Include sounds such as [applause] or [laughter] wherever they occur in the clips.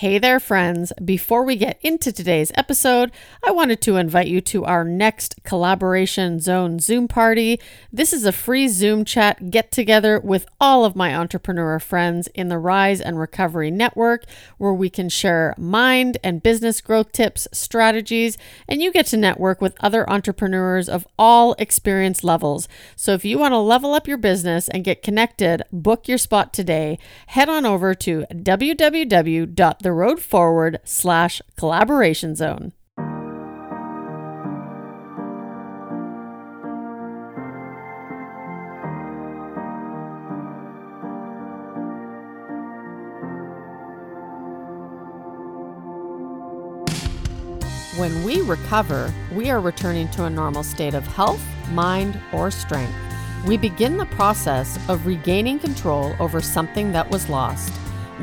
Hey there, friends. Before we get into today's episode, I wanted to invite you to our next Collaboration Zone Zoom party. This is a free Zoom chat get together with all of my entrepreneur friends in the Rise in Recovery Network, where we can share mind and business growth tips, strategies, and you get to network with other entrepreneurs of all experience levels. So if you want to level up your business and get connected, book your spot today. Head on over to www the road forward slash collaboration zone. When we recover, we are returning to a normal state of health, mind, or strength. We begin the process of regaining control over something that was lost.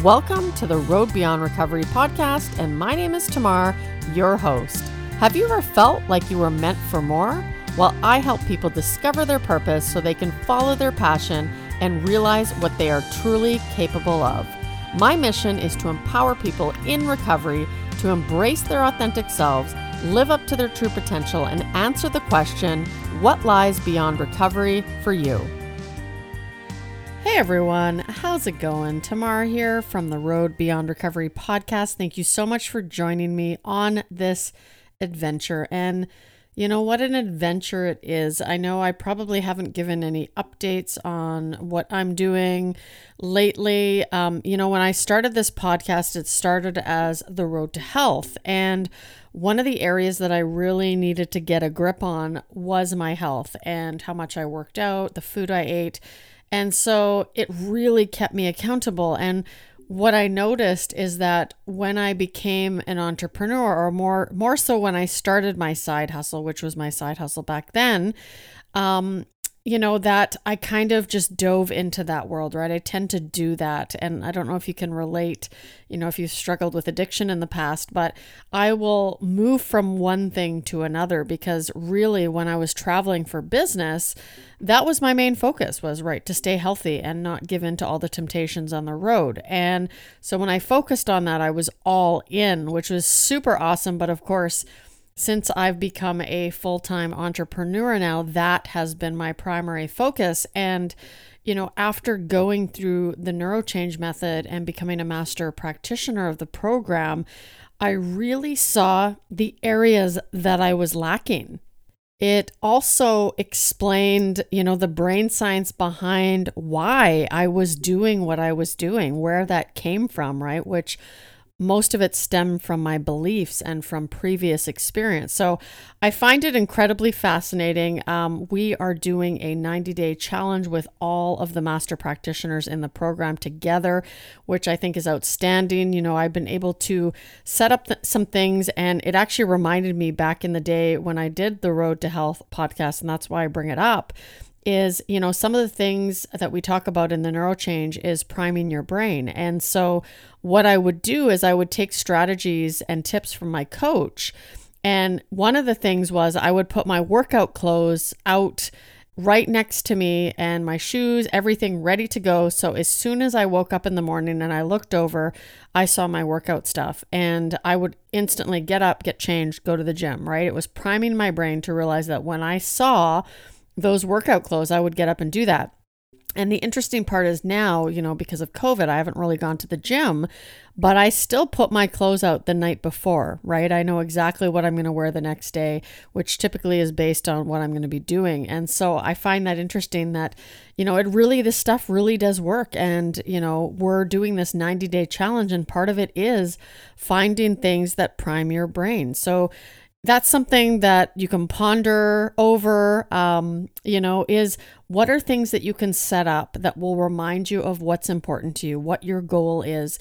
Welcome to the Road Beyond Recovery podcast, and my name is Tamar, your host. Have you ever felt like you were meant for more? Well, I help people discover their purpose so they can follow their passion and realize what they are truly capable of. My mission is to empower people in recovery to embrace their authentic selves, live up to their true potential, and answer the question what lies beyond recovery for you? Hey everyone, how's it going? Tamar here from the Road Beyond Recovery podcast. Thank you so much for joining me on this adventure. And you know what an adventure it is. I know I probably haven't given any updates on what I'm doing lately. Um, you know, when I started this podcast, it started as the road to health. And one of the areas that I really needed to get a grip on was my health and how much I worked out, the food I ate and so it really kept me accountable. And what I noticed is that when I became an entrepreneur, or more more so when I started my side hustle, which was my side hustle back then, um, you know, that I kind of just dove into that world, right? I tend to do that. And I don't know if you can relate, you know, if you've struggled with addiction in the past, but I will move from one thing to another because really when I was traveling for business, that was my main focus was right to stay healthy and not give in to all the temptations on the road. And so when I focused on that, I was all in, which was super awesome. But of course, since I've become a full time entrepreneur now, that has been my primary focus. And, you know, after going through the neurochange method and becoming a master practitioner of the program, I really saw the areas that I was lacking. It also explained, you know, the brain science behind why I was doing what I was doing, where that came from, right? Which most of it stemmed from my beliefs and from previous experience. So I find it incredibly fascinating. Um, we are doing a 90 day challenge with all of the master practitioners in the program together, which I think is outstanding. You know, I've been able to set up th- some things, and it actually reminded me back in the day when I did the Road to Health podcast, and that's why I bring it up is, you know, some of the things that we talk about in the neurochange is priming your brain. And so, what I would do is I would take strategies and tips from my coach. And one of the things was I would put my workout clothes out right next to me and my shoes, everything ready to go. So as soon as I woke up in the morning and I looked over, I saw my workout stuff and I would instantly get up, get changed, go to the gym, right? It was priming my brain to realize that when I saw those workout clothes, I would get up and do that. And the interesting part is now, you know, because of COVID, I haven't really gone to the gym, but I still put my clothes out the night before, right? I know exactly what I'm going to wear the next day, which typically is based on what I'm going to be doing. And so I find that interesting that, you know, it really, this stuff really does work. And, you know, we're doing this 90 day challenge, and part of it is finding things that prime your brain. So, that's something that you can ponder over um, you know is what are things that you can set up that will remind you of what's important to you what your goal is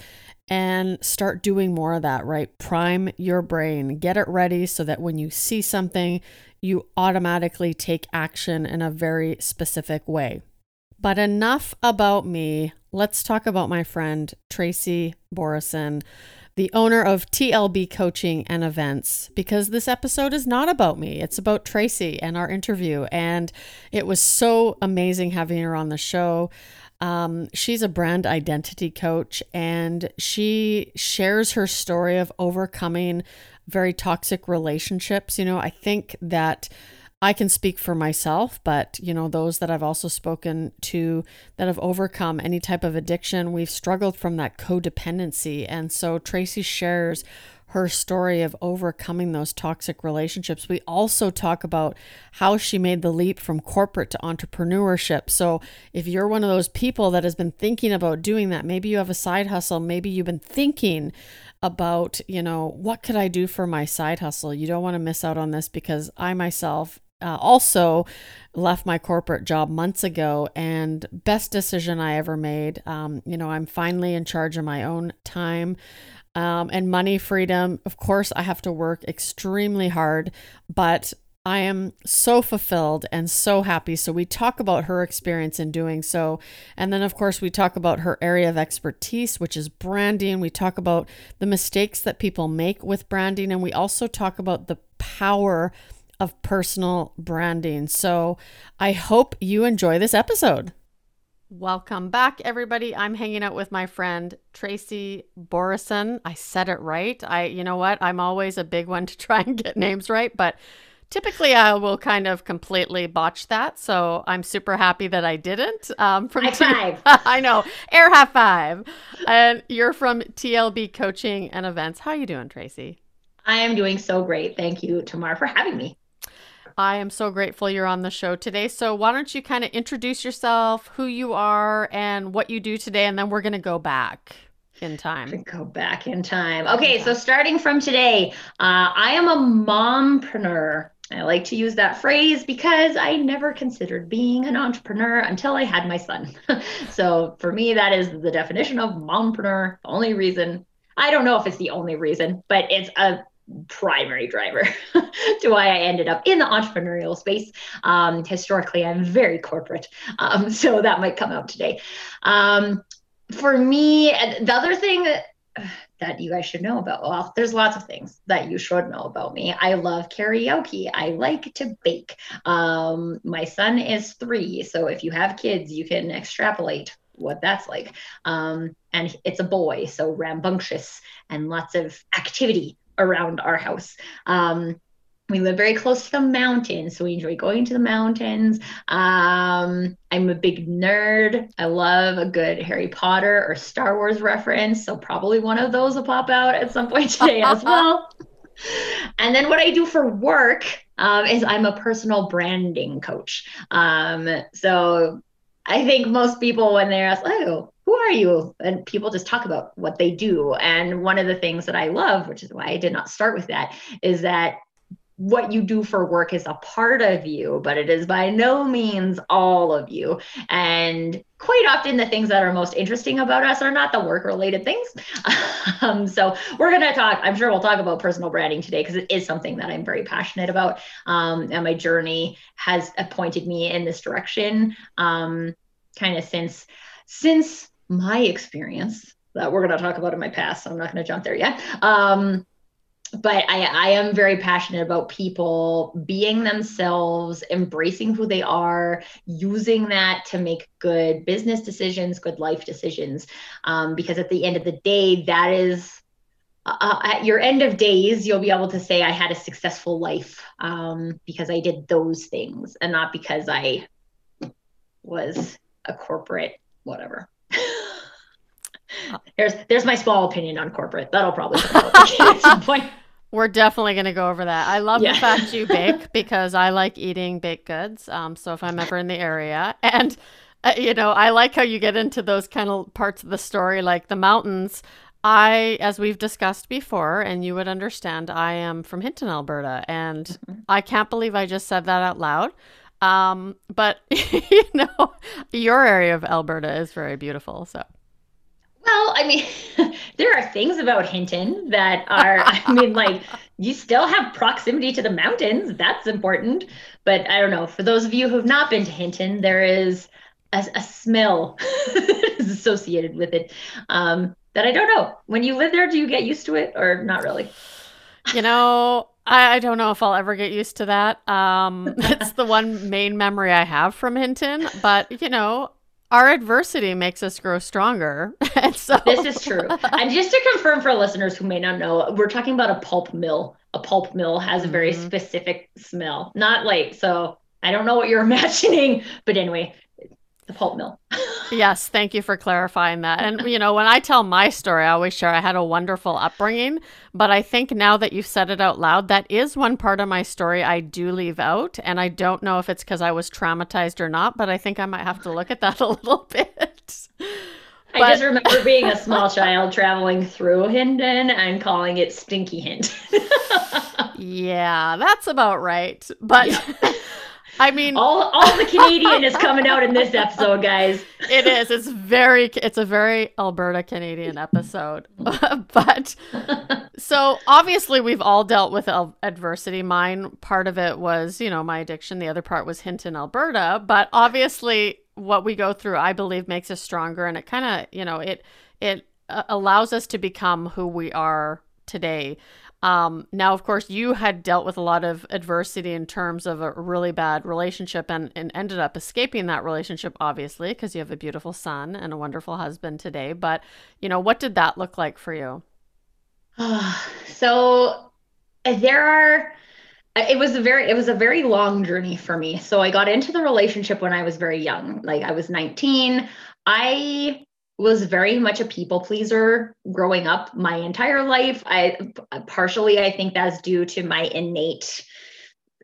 and start doing more of that right? Prime your brain. Get it ready so that when you see something you automatically take action in a very specific way. But enough about me. Let's talk about my friend tracy Borreson the owner of TLB Coaching and Events, because this episode is not about me. It's about Tracy and our interview. And it was so amazing having her on the show. Um, she's a brand identity coach and she shares her story of overcoming very toxic relationships. You know, I think that I can speak for myself, but you know, those that I've also spoken to that have overcome any type of addiction, we've struggled from that codependency. And so Tracy shares her story of overcoming those toxic relationships. We also talk about how she made the leap from corporate to entrepreneurship. So, if you're one of those people that has been thinking about doing that, maybe you have a side hustle, maybe you've been thinking about, you know, what could I do for my side hustle? You don't want to miss out on this because I myself uh, also left my corporate job months ago and best decision I ever made. Um, you know, I'm finally in charge of my own time. Um, and money freedom. Of course, I have to work extremely hard, but I am so fulfilled and so happy. So, we talk about her experience in doing so. And then, of course, we talk about her area of expertise, which is branding. We talk about the mistakes that people make with branding. And we also talk about the power of personal branding. So I hope you enjoy this episode. Welcome back, everybody. I'm hanging out with my friend Tracy Borreson. I said it right. I, you know what? I'm always a big one to try and get names right, but typically I will kind of completely botch that. So I'm super happy that I didn't. Um, from high five. [laughs] I know, air high five. And you're from TLB Coaching and Events. How are you doing, Tracy? I am doing so great. Thank you, Tamar, for having me. I am so grateful you're on the show today. So, why don't you kind of introduce yourself, who you are, and what you do today, and then we're going to go back in time. Go back in time. Okay, so starting from today, uh, I am a mompreneur. I like to use that phrase because I never considered being an entrepreneur until I had my son. [laughs] so for me, that is the definition of mompreneur. The only reason I don't know if it's the only reason, but it's a primary driver [laughs] to why I ended up in the entrepreneurial space. Um, historically, I'm very corporate, um, [laughs] so that might come out today. Um, for me, the other thing that you guys should know about, well, there's lots of things that you should know about me. I love karaoke. I like to bake. Um, my son is three, so if you have kids, you can extrapolate what that's like. Um, and it's a boy, so rambunctious and lots of activity around our house. Um, we live very close to the mountains, so we enjoy going to the mountains. Um, I'm a big nerd. I love a good Harry Potter or Star Wars reference, so probably one of those will pop out at some point [laughs] today as [laughs] well. And then what I do for work um, is I'm a personal branding coach. Um, so I think most people, when they're asked, "Oh, who are you? And people just talk about what they do. And one of the things that I love, which is why I did not start with that, is that what you do for work is a part of you, but it is by no means all of you. And quite often, the things that are most interesting about us are not the work related things. [laughs] um, so, we're going to talk, I'm sure we'll talk about personal branding today because it is something that I'm very passionate about. Um, and my journey has appointed me in this direction um, kind of since. Since my experience that we're going to talk about in my past. So I'm not going to jump there yet. Um, but I, I am very passionate about people being themselves, embracing who they are, using that to make good business decisions, good life decisions. Um, because at the end of the day, that is uh, uh at your end of days, you'll be able to say, I had a successful life um, because I did those things and not because I was a corporate whatever. [laughs] there's there's my small opinion on corporate. That'll probably come at some [laughs] point. We're definitely going to go over that. I love yeah. the fact you [laughs] bake because I like eating baked goods. Um, so if I'm ever in the area, and uh, you know, I like how you get into those kind of parts of the story, like the mountains. I, as we've discussed before, and you would understand, I am from Hinton, Alberta, and mm-hmm. I can't believe I just said that out loud. Um, but you know, your area of Alberta is very beautiful. So well, I mean, [laughs] there are things about Hinton that are, I [laughs] mean, like you still have proximity to the mountains. That's important. But I don't know. For those of you who have not been to Hinton, there is a, a smell [laughs] that is associated with it um, that I don't know. When you live there, do you get used to it or not really? You know, I, I don't know if I'll ever get used to that. Um, it's the one main memory I have from Hinton. But, you know, our adversity makes us grow stronger. [laughs] and so this is true. and just to confirm for listeners who may not know, we're talking about a pulp mill. A pulp mill has a very mm-hmm. specific smell. Not like so I don't know what you're [laughs] imagining, but anyway, the pulp mill. [laughs] yes, thank you for clarifying that. And you know, when I tell my story, I always share I had a wonderful upbringing, but I think now that you've said it out loud, that is one part of my story I do leave out, and I don't know if it's because I was traumatized or not, but I think I might have to look at that [laughs] a little bit. I but... just remember being a small [laughs] child traveling through Hinton and calling it Stinky Hint. yeah, that's about right. But yeah. I mean, all all the Canadian is [laughs] coming out in this episode, guys. It is. It's very. It's a very Alberta Canadian episode. [laughs] but so obviously we've all dealt with adversity. Mine part of it was you know my addiction. The other part was Hinton, Alberta. But obviously what we go through, I believe, makes us stronger, and it kind of you know it it uh, allows us to become who we are today. Um, now, of course, you had dealt with a lot of adversity in terms of a really bad relationship and, and ended up escaping that relationship, obviously, because you have a beautiful son and a wonderful husband today. But, you know, what did that look like for you? [sighs] so there are it was a very it was a very long journey for me so i got into the relationship when i was very young like i was 19 i was very much a people pleaser growing up my entire life. I partially I think that's due to my innate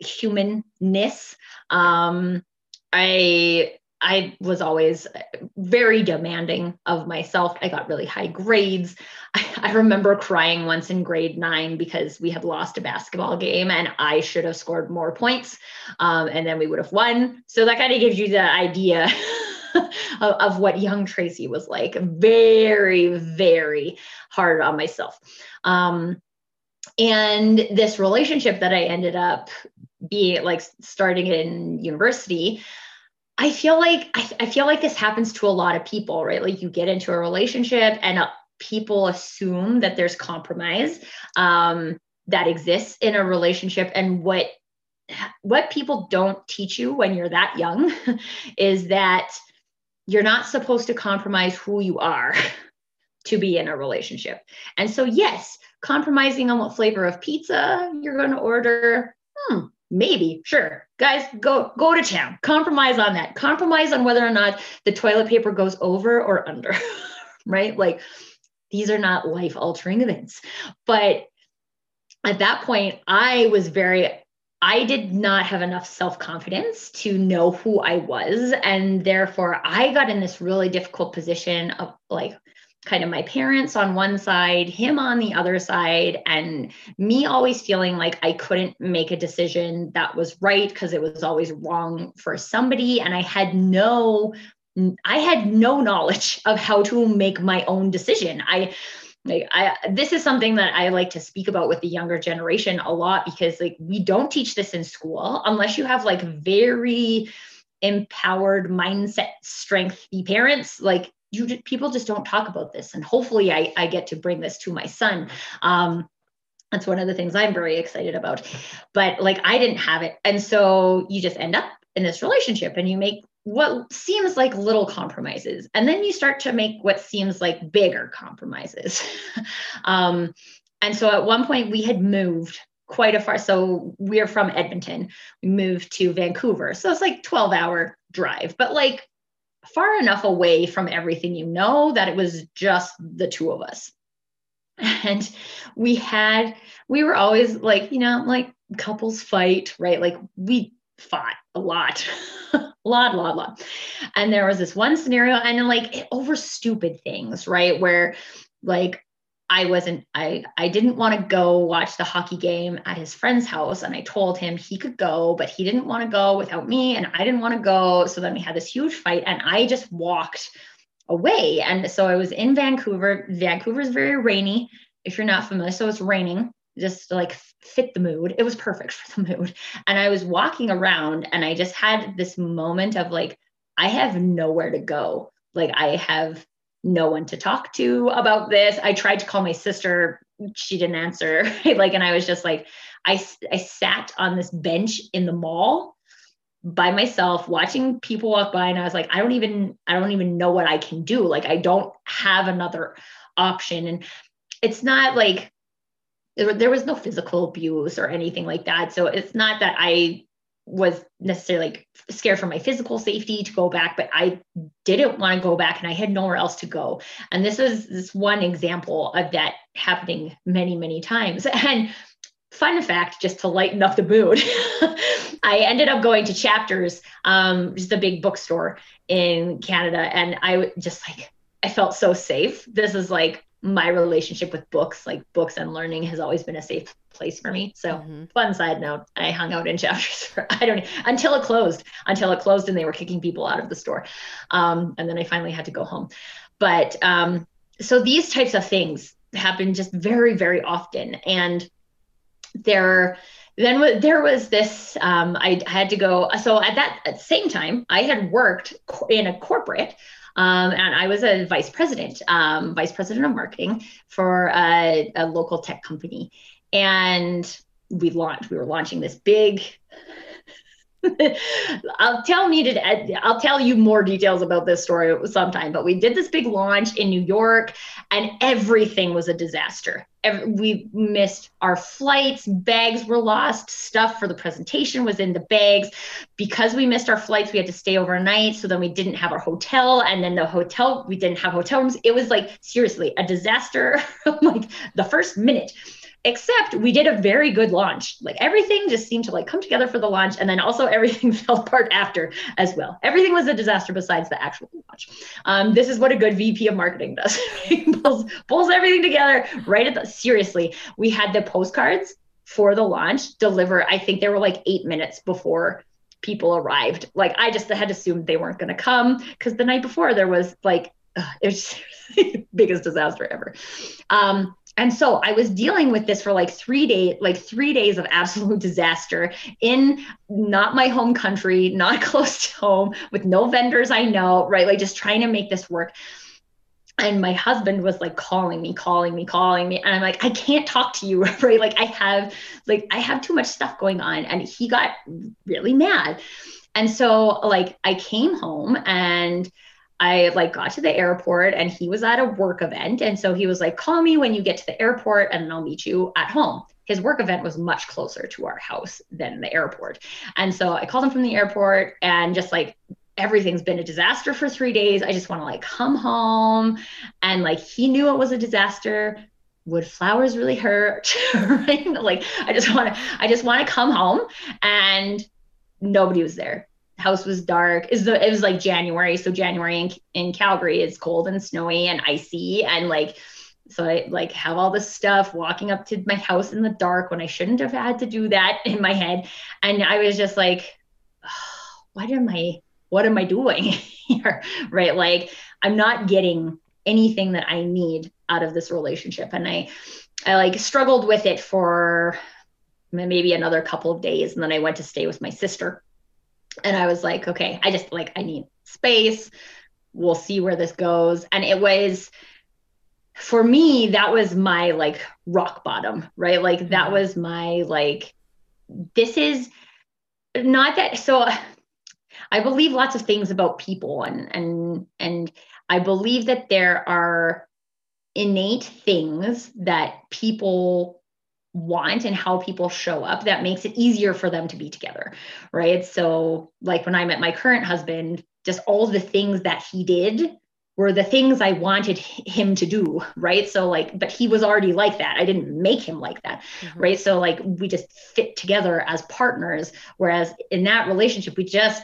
humanness. Um, I I was always very demanding of myself. I got really high grades. I, I, remember crying once in grade nine because we had lost a basketball game and I should have scored more points um, and then we would have won. So that kind of gives you the idea [laughs] [laughs] of, of, what young Tracy was like. Very, very hard on myself. Um, and this relationship that I ended up being like starting in university, I feel like I, I, feel like this happens to a lot of people, right? Like you get into a relationship and uh, people assume that there's compromise um, that exists in a relationship, and what what people don't teach you when you're that young [laughs] is that you're not supposed to compromise who you are [laughs] to be in a relationship. And so, yes, compromising on what flavor of pizza you're going to order, hmm, maybe, sure. Guys, go go to town. Compromise on that. Compromise on whether or not the toilet paper goes over or under, [laughs] right? Like these are not life altering events. But at that point, I was very I did not have enough self confidence to know who I was. And therefore, I got in this really difficult position of like, kind of my parents on one side, him on the other side, and me always feeling like I couldn't make a decision that was right because it was always wrong for somebody. And I had no I had no knowledge of how to make my own decision. I like I this is something that I like to speak about with the younger generation a lot because like we don't teach this in school unless you have like very empowered mindset strengthy parents like you people just don't talk about this. And hopefully I, I get to bring this to my son. Um, that's one of the things i'm very excited about. But like i didn't have it. And so you just end up in this relationship and you make what seems like little compromises and then you start to make what seems like bigger compromises. [laughs] Um, and so at one point we had moved quite a far so we're from edmonton. We moved to vancouver so it's like 12 hour drive but like far enough away from everything you know that it was just the two of us. [laughs] And we had we were always like you know like couples fight right? Like we fought a lot [laughs] a lot, lot, lot. And there was this one scenario, and like over stupid things, right? Where like I wasn't, I I didn't want to go watch the hockey game at his friend's house. And I told him he could go, but he didn't want to go without me. And I didn't want to go. So then we had this huge fight, and I just walked away. And so I was in Vancouver. Vancouver is very rainy, if you're not familiar. So it's raining just like fit the mood. It was perfect [laughs] for the mood. And I was walking around and I just had this moment of like, I have nowhere to go. Like, I have no one to talk to about this. I tried to call my sister, she didn't answer. [laughs] like, and I was just like, I, I sat on this bench in the mall by myself watching people walk by and I was like I don't even I don't even know what I can do like I don't have another option and it's not like there was no physical abuse or anything like that. So it's not that I was necessarily like scared for my physical safety to go back but I didn't want to go back and I had nowhere else to go. And this was this one example of that happening many many times. [laughs] And fun fact, just to lighten up the mood, [laughs] I ended up going to Chapters, um, just a big bookstore in Canada, and I just like I felt so safe. This is like my relationship with books, like books and learning, has always been a safe place for me. So, mm-hmm. fun side note, I hung out in Chapters for [laughs] I don't until it closed, until it closed, and they were kicking people out of the store, um, and then I finally had to go home. But um, so these types of things happen just very, very often, and there then there was this um, I had to go so at that at same time i had worked in a corporate um, and i was a vice president um, vice president of marketing for a, a local tech company. And we launched we were launching this big I'll tell I'll tell you more details about this story sometime. But we did this big launch in New York, and everything was a disaster. We missed our flights, bags were lost, stuff for the presentation was in the bags. Because we missed our flights, we had to stay overnight. So then we didn't have our hotel, and then the hotel we didn't have hotel rooms. It was like seriously a disaster. [laughs] like the first minute except we did a very good launch. Like everything just seemed to like come together for the launch and then also [laughs] everything fell apart after as well. Everything was a disaster besides the actual launch. Um, this is what a good vp of marketing does. [laughs] Pulls, pulls everything together right at the seriously we had the postcards for the launch deliver i think they were like eight minutes before people arrived. Like i just had assumed they weren't going to come because the night before there was like it was [laughs] biggest disaster ever. Um, and so i was dealing with this for like three days like three days of absolute [laughs] disaster in not my home country not [laughs] close to home with no vendors i know right? Like just trying to make this work. And my husband was like calling me calling me calling me. And i'm like i can't talk to you [laughs] right? Like i have like i have too much stuff going on. And he got really mad. And so like i came home and I like got to the airport and he was at a work event. And so he was like, call me when you get to the airport and I'll meet you at home. His work event was much closer to our house than the airport. And so I called him from the airport and just like, everything's been a disaster for three days. I just want to like come home. And like he knew it was a disaster. Would flowers really hurt? [laughs] Like I just want to, I just want to come home. And nobody was there house was dark. Is the it was like January, so January in, in Calgary is cold and snowy and icy and like so I like have all this stuff walking up to my house in the dark when I shouldn't have had to do that [laughs] in my head. And I was just like, oh, [sighs] what am I what am I doing [laughs] here? right? Like I'm not getting anything that I need out of this relationship. And I I like struggled with it for maybe another couple of days. And then I went to stay with my sister and I was like, okay, I just like, I need space. We'll see where this goes. And it was, for me, that was my like rock bottom, right? Like, that mm-hmm. was my like, this is not that. So I believe lots of things about people and, and, and I believe that there are innate things that people want and how people show up that makes it easier for them to be together right? So like when i met my current husband just all the things that he did were the things i wanted him to do right? So like but he was already like that. I didn't make him like that mm-hmm. right? So like we just fit together as partners whereas in that relationship we just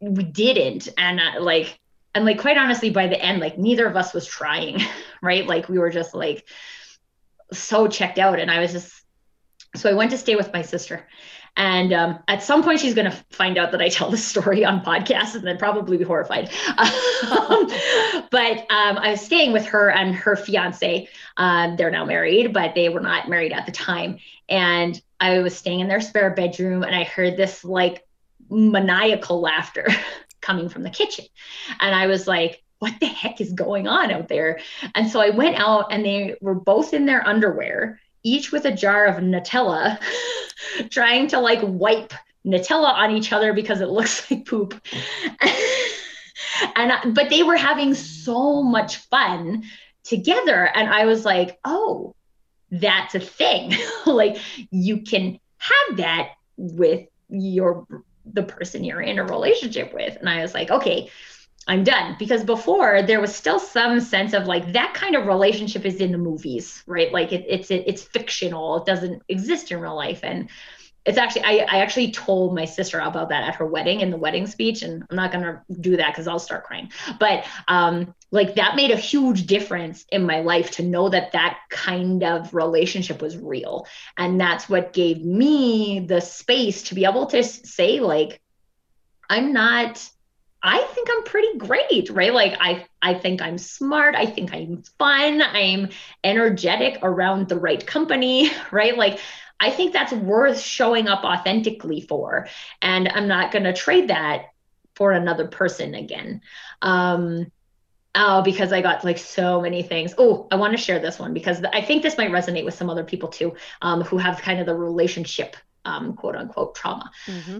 we didn't. And uh, like and like quite honestly by the end like neither of us was trying [laughs] right? Like we were just like so checked out. And I was just, so I went to stay with my sister. And um, at some point, she's going to find out that I tell this story on podcasts and then probably be horrified. um, [laughs] but um, I was staying with her and her fiance. Uh, they're now married, but they were not married at the time. And I was staying in their spare bedroom and I heard this like maniacal laughter [laughs] coming from the kitchen. And I was like, what the heck is going on out there? And so I went out and they were both in their underwear, each with a jar of Nutella, [laughs] trying to like wipe Nutella on each other because it [laughs] looks like poop. and but they were having so much fun together and I was like, "Oh, that's a thing. [laughs] like you can have that with your the person you're in a relationship with." And I was like, "Okay, I'm done because before there was still some sense of like that kind of relationship is in the movies, right? Like it, it's it, it's fictional. It doesn't exist in real life. And it's actually I, I actually told my sister about that at her wedding in the wedding speech, and I'm not gonna do that because I'll start crying. But um, like that made a huge difference in my life to know that that kind of relationship was real, and that's what gave me the space to be able to say like, I'm not I think I'm pretty great, right? Like I I think I'm smart, I think I'm fun, I'm energetic around the right company, [laughs] right? Like I think that's worth showing up authentically for. And I'm not going to trade that for another person again. Um Oh, because I got like so many things. Oh, I want to share this one because I think this might resonate with some other people too, um, who have kind of the relationship, um, quote unquote, trauma. Mm-hmm.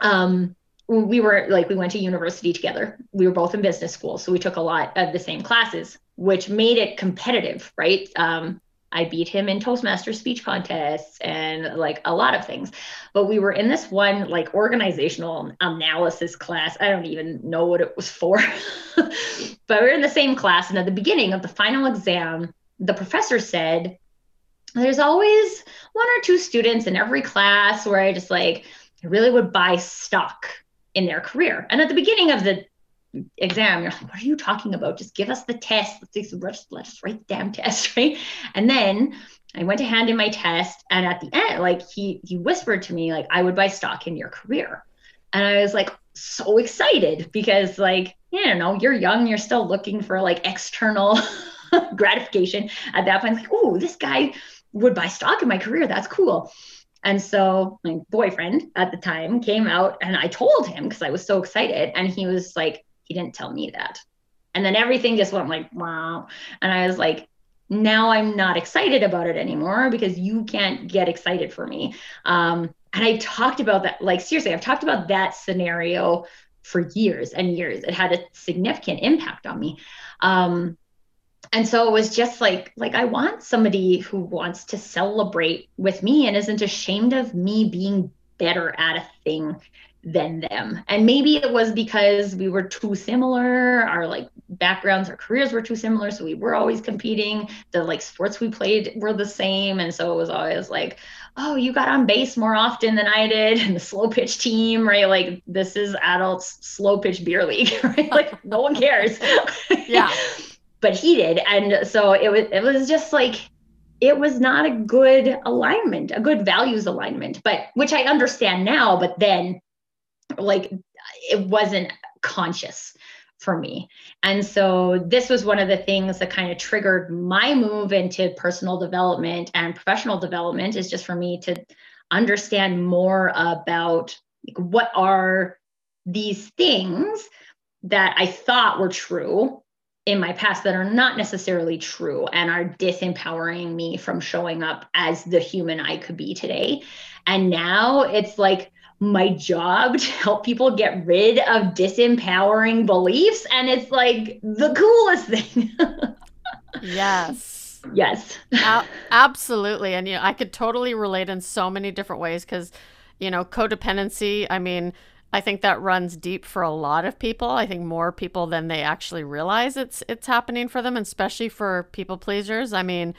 Um, we were like we went to university together. We were both in business school so we took a lot of the same classes which made it competitive right? Um, i beat him in toastmaster speech contests and like a lot of things. But we were in this one like organizational analysis class. I don't even know what it was for. [laughs] But we are in the same class and at the beginning of the final exam the professor said there's always one or two students in every class where i just like I really would buy stock in their career. And at the beginning of the exam, you're like, what are you talking about? Just give us the test. Let's, let's, let's write the damn test, [laughs] right? And then I went to hand in my test, and at the end, like he he whispered to me, like, I would buy stock in your career. And I was like so excited because like, you know, you're young, you're still looking for like external [laughs] gratification at that point. Like, oh, this guy would buy stock in my career. That's cool. And so my boyfriend at the time came out and I told him because I was so excited. And he was like, he didn't tell me that. And then everything just went like, wow. And I was like, now I'm not excited about it anymore because you can't get excited for me. Um, and I talked about that, like, seriously, I've talked about that scenario for years and years. It had a significant impact on me. Um, and so it was just like like i want somebody who wants to celebrate with me and isn't ashamed of me being better at a thing than them. And maybe it was because we were too similar our like backgrounds our careers were too similar so we were always competing the like sports we played were the same and so it was always like oh you got on base more often than i did and the slow pitch team right? Like this is adults slow pitch beer league [laughs] right? Like no one cares. Yeah [laughs] but he did. And so it was it was just like it was not a good alignment, a good values alignment, but which I understand now, but then like it wasn't conscious for me. And so this was one of the things that kind of triggered my move into personal development and professional development is just for me to understand more about like, what are these things that I thought were true in my past that are not necessarily true and are disempowering me from showing up as the human I could be today. And now it's like my job to help people get rid of disempowering beliefs. And it's like the coolest thing. [laughs] yes. Yes. A- absolutely. And, you know, I could totally relate in so many different ways because, you know, codependency, I mean, I think that runs deep for a lot of people. I think more people than they actually realize it's it's happening for them, especially for people pleasers. I mean,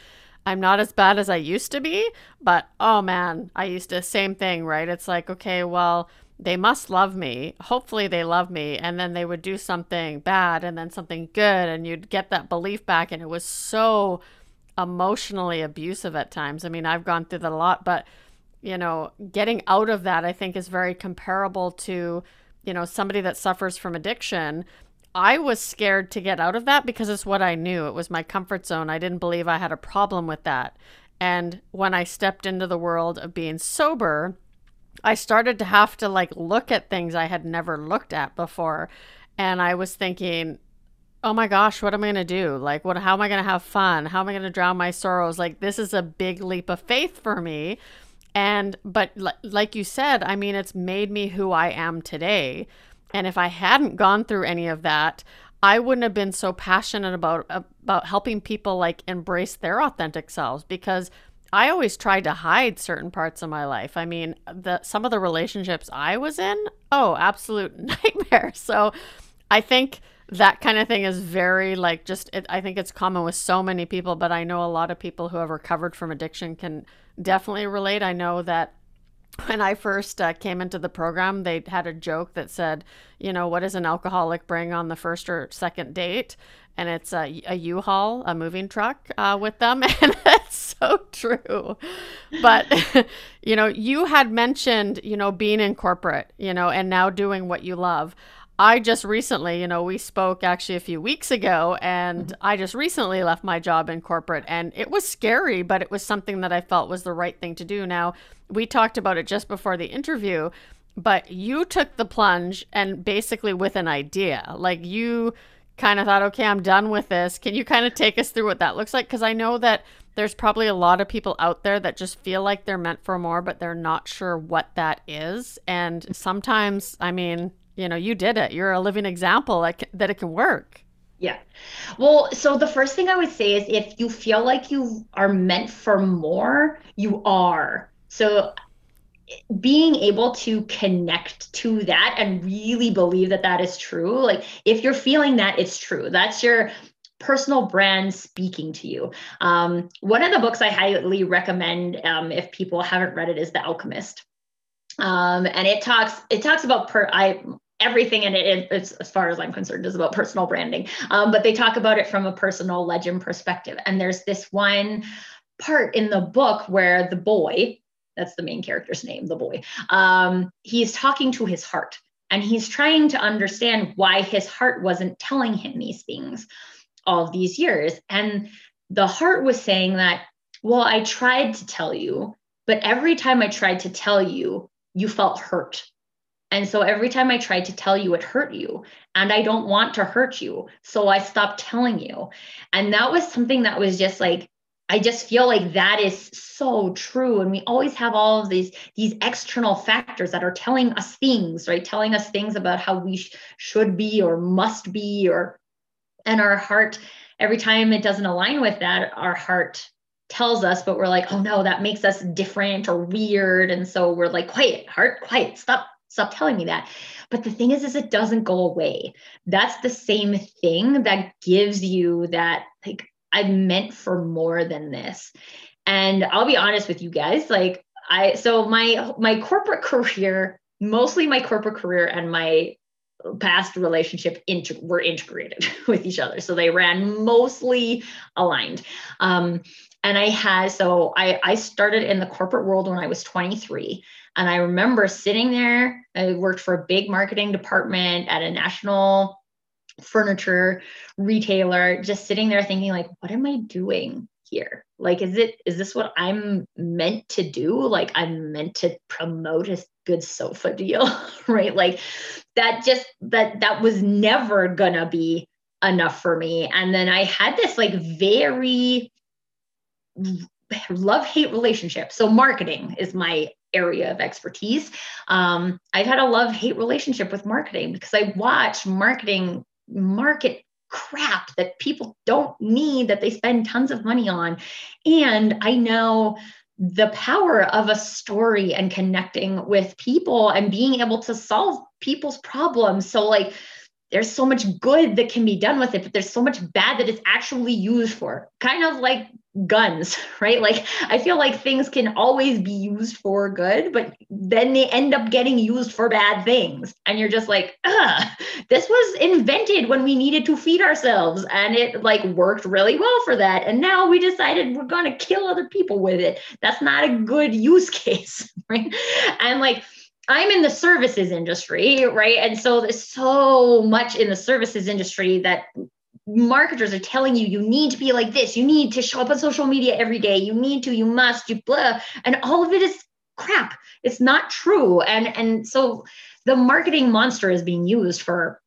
I'm not as bad as I used to be, but oh man, I used to same thing, right? It's like, okay, well, they must love me. Hopefully they love me and then they would do something bad and then something good and you'd get that belief back and it was so emotionally abusive at times. I mean, I've gone through that a lot, but you know, getting out of that, I think, is very comparable to, you know, somebody that suffers from addiction. I was scared to get out of that because it's what I knew. It was my comfort zone. I didn't believe I had a problem with that. And when I stepped into the world of being sober, I started to have to like look at things I had never looked at before. And I was thinking, oh my gosh, what am I going to do? Like, what, how am I going to have fun? How am I going to drown my sorrows? Like, this is a big leap of faith for me And, but like you said, I mean, it's made me who I am today. And if I hadn't gone through any of that, I wouldn't have been so passionate about about helping people like embrace their authentic selves because I always tried to hide certain parts of my life. I mean, the some of the relationships I was in, oh, absolute [laughs] nightmare. So, I think that kind of thing is very like just it, I think it's common with so many people, but I know a lot of people who have recovered from addiction can definitely relate. I know that when I first uh, came into the program, they had a joke that said, you know, what does an alcoholic bring on the first or second date? And it's a a U-Haul, a moving truck uh, with them. [laughs] And that's so true. But, [laughs] you know, you had mentioned, you know, being in corporate, you know, and now doing what you love. I just recently, you know, we spoke actually a few weeks ago, and mm-hmm. I just recently left my job in corporate, and it was scary, but it was something that I felt was the right thing to do. Now, we talked about it just before the interview, but you took the plunge and basically with an idea. Like you kind of thought, okay, I'm done with this. Can you kind of take us through what that looks like? Because I know that there's probably a lot of people out there that just feel like they're meant for more, but they're not sure what that is. And sometimes, I mean, you know, you did it. You're a living example that, that it can work. Yeah. Well, so the first thing I would say is if you feel like you are meant for more, you are. So being able to connect to that and really believe that that is true, like if you're feeling that, it's true. That's your personal brand speaking to you. Um, one of the books I highly recommend um, if people haven't read it is The Alchemist. Um, and it talks it talks about per I everything in it, it's as far as i'm concerned is about personal branding. Um, but they talk about it from a personal legend perspective. And there's this one part in the book where the boy that's the main character's name the boy um, he's talking to his heart. And he's trying to understand why his heart wasn't telling him these things all these years. And the heart was saying that well i tried to tell you but every time i tried to tell you you felt hurt and so every time I tried to tell you, it hurt you. And I don't want to hurt you. So I stopped telling you. And that was something that was just like, I just feel like that is so true. And we always have all of these, these external factors that are telling us things, right? Telling us things about how we sh- should be or must be, or, and our heart, every time it doesn't align with that, our heart tells us, but we're like, oh no, that makes us different or weird. And so we're like, quiet, heart, quiet, stop stop telling me that. But the thing is is it doesn't go away. That's the same thing that gives you that like i'm meant for more than this. And i'll be honest with you guys like i so my my corporate [laughs] career mostly my corporate career and my past relationship into, were integrated [laughs] with each other. So they ran mostly aligned. Um, and i had so I, I started in the corporate world when i was 23 and I remember sitting there, I worked for a big marketing department at a national furniture retailer, just sitting there thinking, like, what am I doing here? Like, is it, is this what I'm meant to do? Like, I'm meant to promote a good sofa deal, [laughs] right? Like, that just, that, that was never gonna be enough for me. And then I had this like very, love hate relationship. So marketing is my area of expertise. Um, I've had a love hate relationship with marketing because I watch marketing market crap that people don't need that they spend tons of money on. And I know the power of a story and connecting with people and being able to solve people's problems. So, like, there's so much good that can be done with it, but there's so much bad that it's actually used for. Kind of like guns, [laughs] right? Like I feel like things can always be used for good, but then they end up getting used for bad things. And you're just like, this was invented when we needed to feed ourselves. And it like worked really well for that. And now we decided we're gonna kill other people with it. That's not a good [laughs] use case, [laughs] right? And like I'm in the services industry, right? And so there's so much in the services industry that marketers are telling you you need to be like this, you need to show up on social media every day, you need to, you must, you blah, and all of it is crap. It's not true. And and so the marketing monster is being used for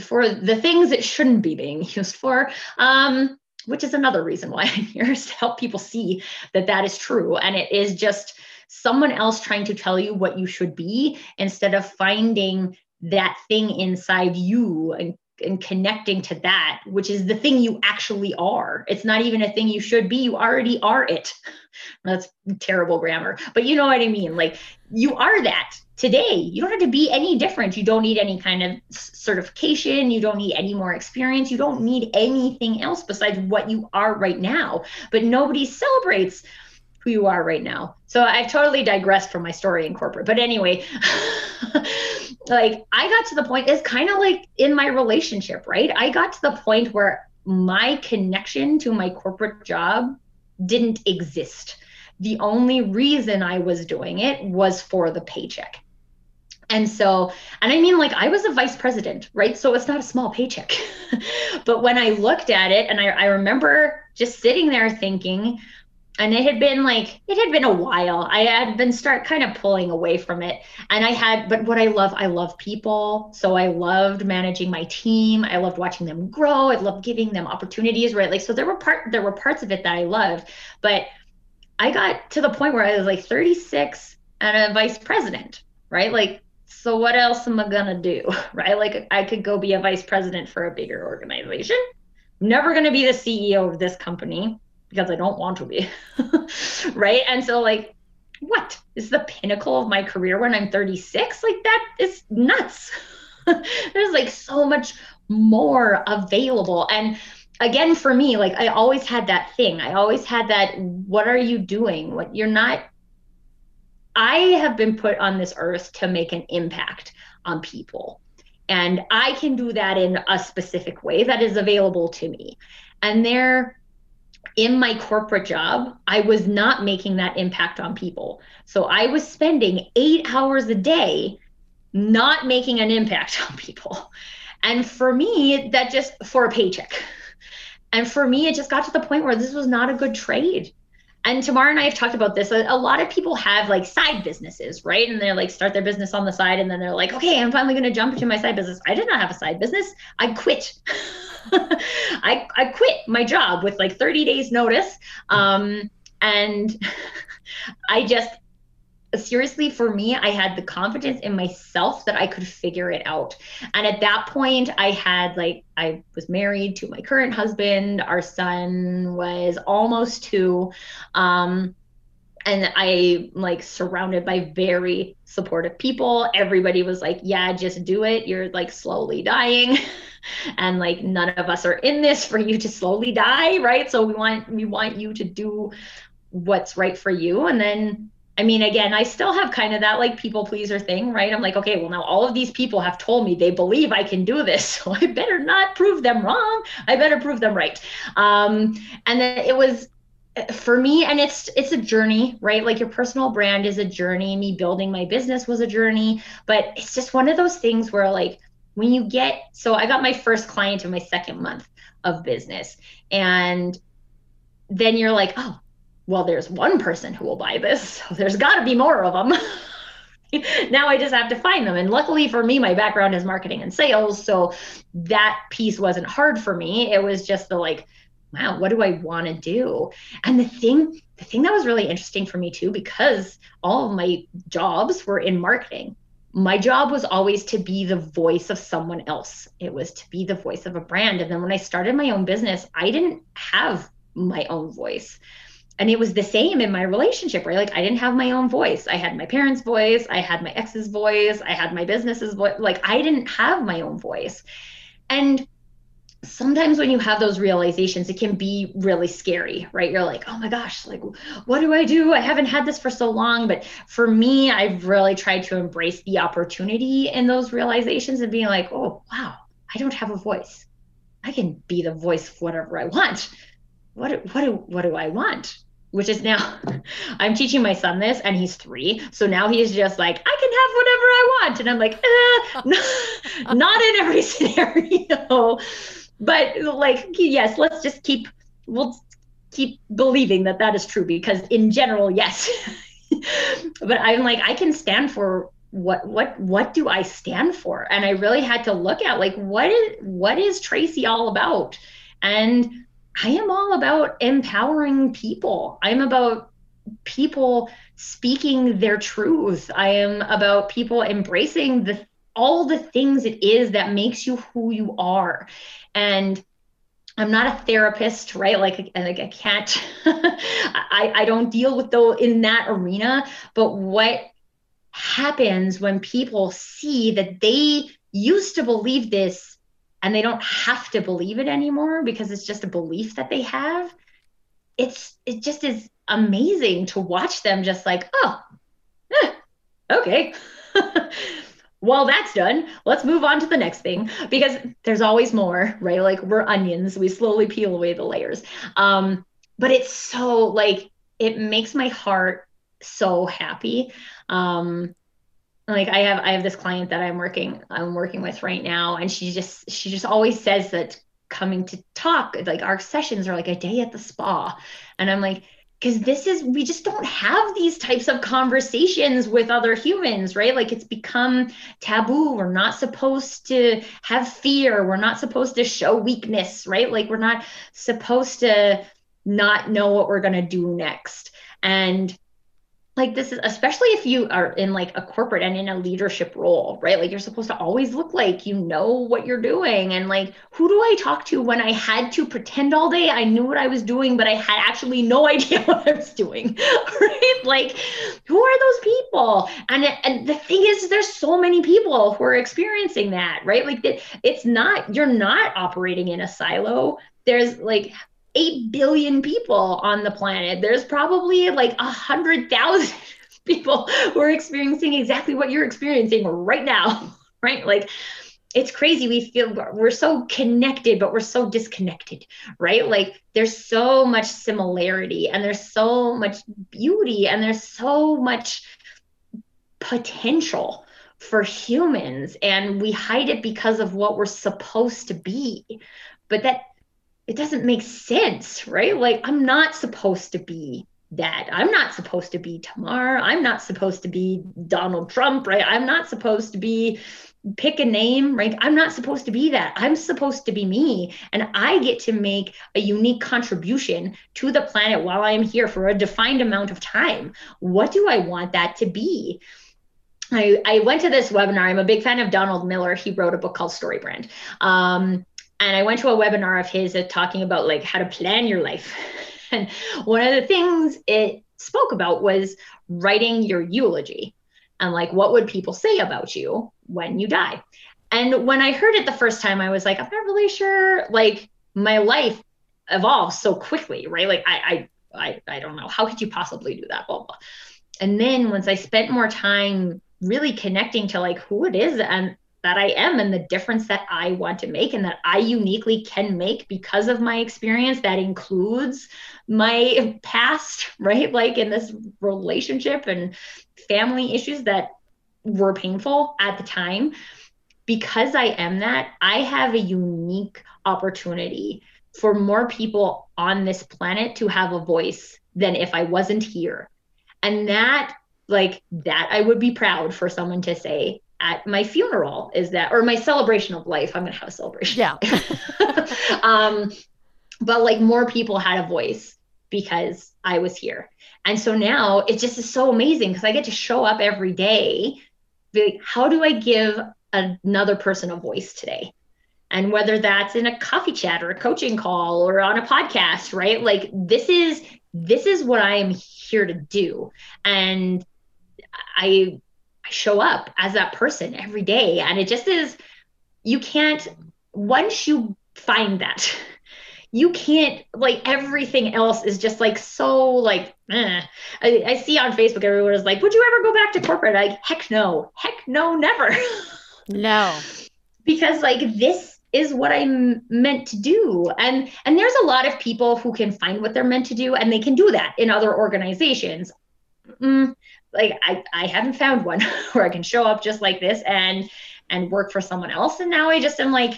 for the things it shouldn't be being [laughs] used for. Um, which is another reason why [laughs] I'm here is to help people see that that is true and it is just someone else trying to tell you what you should be instead of finding that thing inside you and and connecting to that, which is the thing you actually are. It's not even a thing you should be. You already are it. [laughs] That's terrible grammar, but you know what I mean. Like you are that today. You don't have to be any different. You don't need any kind of certification. You don't need any more experience. You don't need anything else besides what you are right now. But nobody celebrates who you are right now. So I've totally digressed from my story in corporate. But anyway, [laughs] like I got to the point, it's kind of like in my relationship, right? I got to the point where my connection to my corporate job didn't exist. The only reason I was doing it was for the paycheck. And so, and I mean, like, I was a vice president, right? So it's not a small paycheck. [laughs] but when I looked at it, and I, I remember just sitting there thinking, and it had been like it had been a while. I had been start kind of pulling away from it. And i had but what i love i love people. So i loved managing my team. I loved watching them grow. I loved giving them opportunities right? Like so there were part there were parts of it that i loved. But i got to the point where i was like 36 and a vice president right? Like so what else am i gonna do [laughs] right? Like i could go be a vice president for a bigger organization. Never gonna be the ceo of this company because I don't want to be. [laughs] right. And so, like, what is the pinnacle of my career when I'm 36? Like, that is nuts. [laughs] There's like so much more available. And again, for me, like, I always had that thing. I always had that, what are you doing? What you're not. I have been put on this earth to make an impact on people. And I can do that in a specific way that is available to me. And there in my corporate job, I was not making that impact on people. So I was spending eight hours a day not making an impact [laughs] on people. And for me, that just for a paycheck. And for me, it just got to the point where this was not a good trade. And Tamar and I have talked about this. A, a lot of people have like side businesses, right? And they're like start their business on the side, and then they're like, okay, I'm finally going to jump into my side business. I did not have a side business. I quit. [laughs] I, I quit my job with like 30 days notice. Um, and [laughs] I just, seriously, for me, I had the confidence in myself that I could figure it out. And at that point, I had like, I was married to my current husband. Our son was almost two. Um, and I like surrounded by very supportive people. Everybody was like, "Yeah, just do it. You're like slowly dying." [laughs] and like none of us are in this for you to slowly die, right? So we want we want you to do what's right for you and then I mean, again, I still have kind of that like people pleaser thing, right? I'm like, okay, well, now all of these people have told me they believe I can do this. [laughs] So I better not prove them wrong. I better prove them right. Um, and then it was for me and it's it's a journey right like your personal brand is a journey me building my business was a journey but it's just one of those things where like when you get so i got my first client in my second month of business and then you're like oh well there's one person who will buy this so there's got to be more of them [laughs] now i just have to find them and luckily for me my background is marketing and sales so that piece wasn't hard for me it was just the like wow, what do I want to do? And the thing, the thing that was really interesting for me too, because all of my jobs were in marketing, my job was always to be the voice of someone else. It was to be the voice of a brand. And then when I started my own business, I didn't have my own voice. And it was the same in my relationship, right? Like I didn't have my own voice. I had my parents' voice, I had my ex's voice, I had my business's voice. Like I didn't have my own voice. And sometimes when you have those realizations it can be really scary right you're like oh my gosh like what do i do i haven't had this for so long but for me i've really tried to embrace the opportunity in those realizations and being like oh wow i don't have a voice i can be the voice of whatever i want what what do what do i want which is now [laughs] I'm teaching my son this and he's three. So now he's just like, I can have whatever I want. And I'm like, [laughs] [laughs] uh, not in every scenario but like yes let's just keep we'll keep believing that that is true because in general yes but i'm like i can stand for what what what do i stand for and i really had to look at like what is what is tracy all about and i am all about empowering people i'm about people speaking their truth. I am about people embracing the all the things it is that makes you who you are. And I'm not a therapist, right? Like, like I can't, [laughs] I, I don't deal with though in that arena. But what happens when people see that they used to believe this and they don't have to believe it anymore because it's just a belief that they have? It's it just is amazing to watch them just like, oh, eh, okay. [laughs] well, that's done. Let's move on to the next thing because there's always more, right? Like we're onions, we slowly peel away the layers. Um, but it's so like it makes my heart so happy. Um, like I have I have this client that I'm working I'm working with right now, and she just she just always says that coming to talk like our sessions are like a day at the spa, and I'm like because this is we just don't have these types of conversations with other humans right? Like it's become taboo. We're not supposed to have fear. We're not supposed to show weakness right? Like we're not supposed to not know what we're going to do next. And like this is especially if you are in like a corporate and in a leadership role right? Like you're supposed to always look like you know what you're doing. And like who do i talk to when i had to pretend all day i knew what i was doing but i had actually no [laughs] idea what i was doing [laughs] right? Like who are those people? And and the thing is there's so many people who are experiencing that right? Like it's not you're not operating in a silo. There's like 8 billion people on the planet. There's probably like a hundred thousand [laughs] people who are experiencing exactly what you're experiencing right now, [laughs] right? Like it's crazy. We feel we're so connected, but we're so disconnected, right? Like there's so much similarity and there's so much beauty and there's so much potential for humans and we hide it because of what we're supposed to be but that it doesn't make sense, right? Like I'm not supposed to be that. I'm not supposed to be Tamar. I'm not supposed to be Donald Trump, right? I'm not supposed to be pick a name, right? I'm not supposed to be that. I'm supposed to be me. And I get to make a unique contribution to the planet while I am here for a defined amount of time. What do I want that to be? I, I went to this webinar. I'm a big fan of Donald Miller. He wrote a book called Storybrand. Um, and I went to a webinar of his talking about like how to plan your life. [laughs] and one of the things it spoke about was writing your eulogy and like what would people say about you when you die. And when I heard it the first time, I was like, I'm not really sure. Like my life evolves so quickly, right? Like I, I, I, I don't know. How could you possibly do that? Blah blah. And then once I spent more time really connecting to like who it is and that I am and the difference that I want to make and that I uniquely can make because of my experience that includes my [laughs] past, right? Like in this relationship and family issues that were painful at the time. Because I am that, I have a unique opportunity for more people on this planet to have a voice than if I wasn't here. And that, like, that I would be proud for someone to say, at my funeral is that or my celebration of life i'm gonna have a celebration. Yeah. [laughs] Um but like more people had a voice because i was here. And so now it just is so amazing because i get to show up every day like, how do i give another person a voice today? And whether that's in a coffee chat or a coaching call or on a podcast right? Like this is this is what i am here to do. And i show up as that person every day. And it just is, you can't, once you find that, [laughs] you can't like everything else is just like so like eh. I, I, see on facebook everyone is like would you ever go back to corporate? Like heck no. Heck no never. [laughs] No. Because like this is what i'm meant to do. And and there's a lot of people who can find what they're meant to do and they can do that in other organizations. Mm, like I, I haven't found one [laughs] where I can show up just like this and and work for someone else. And now I just am like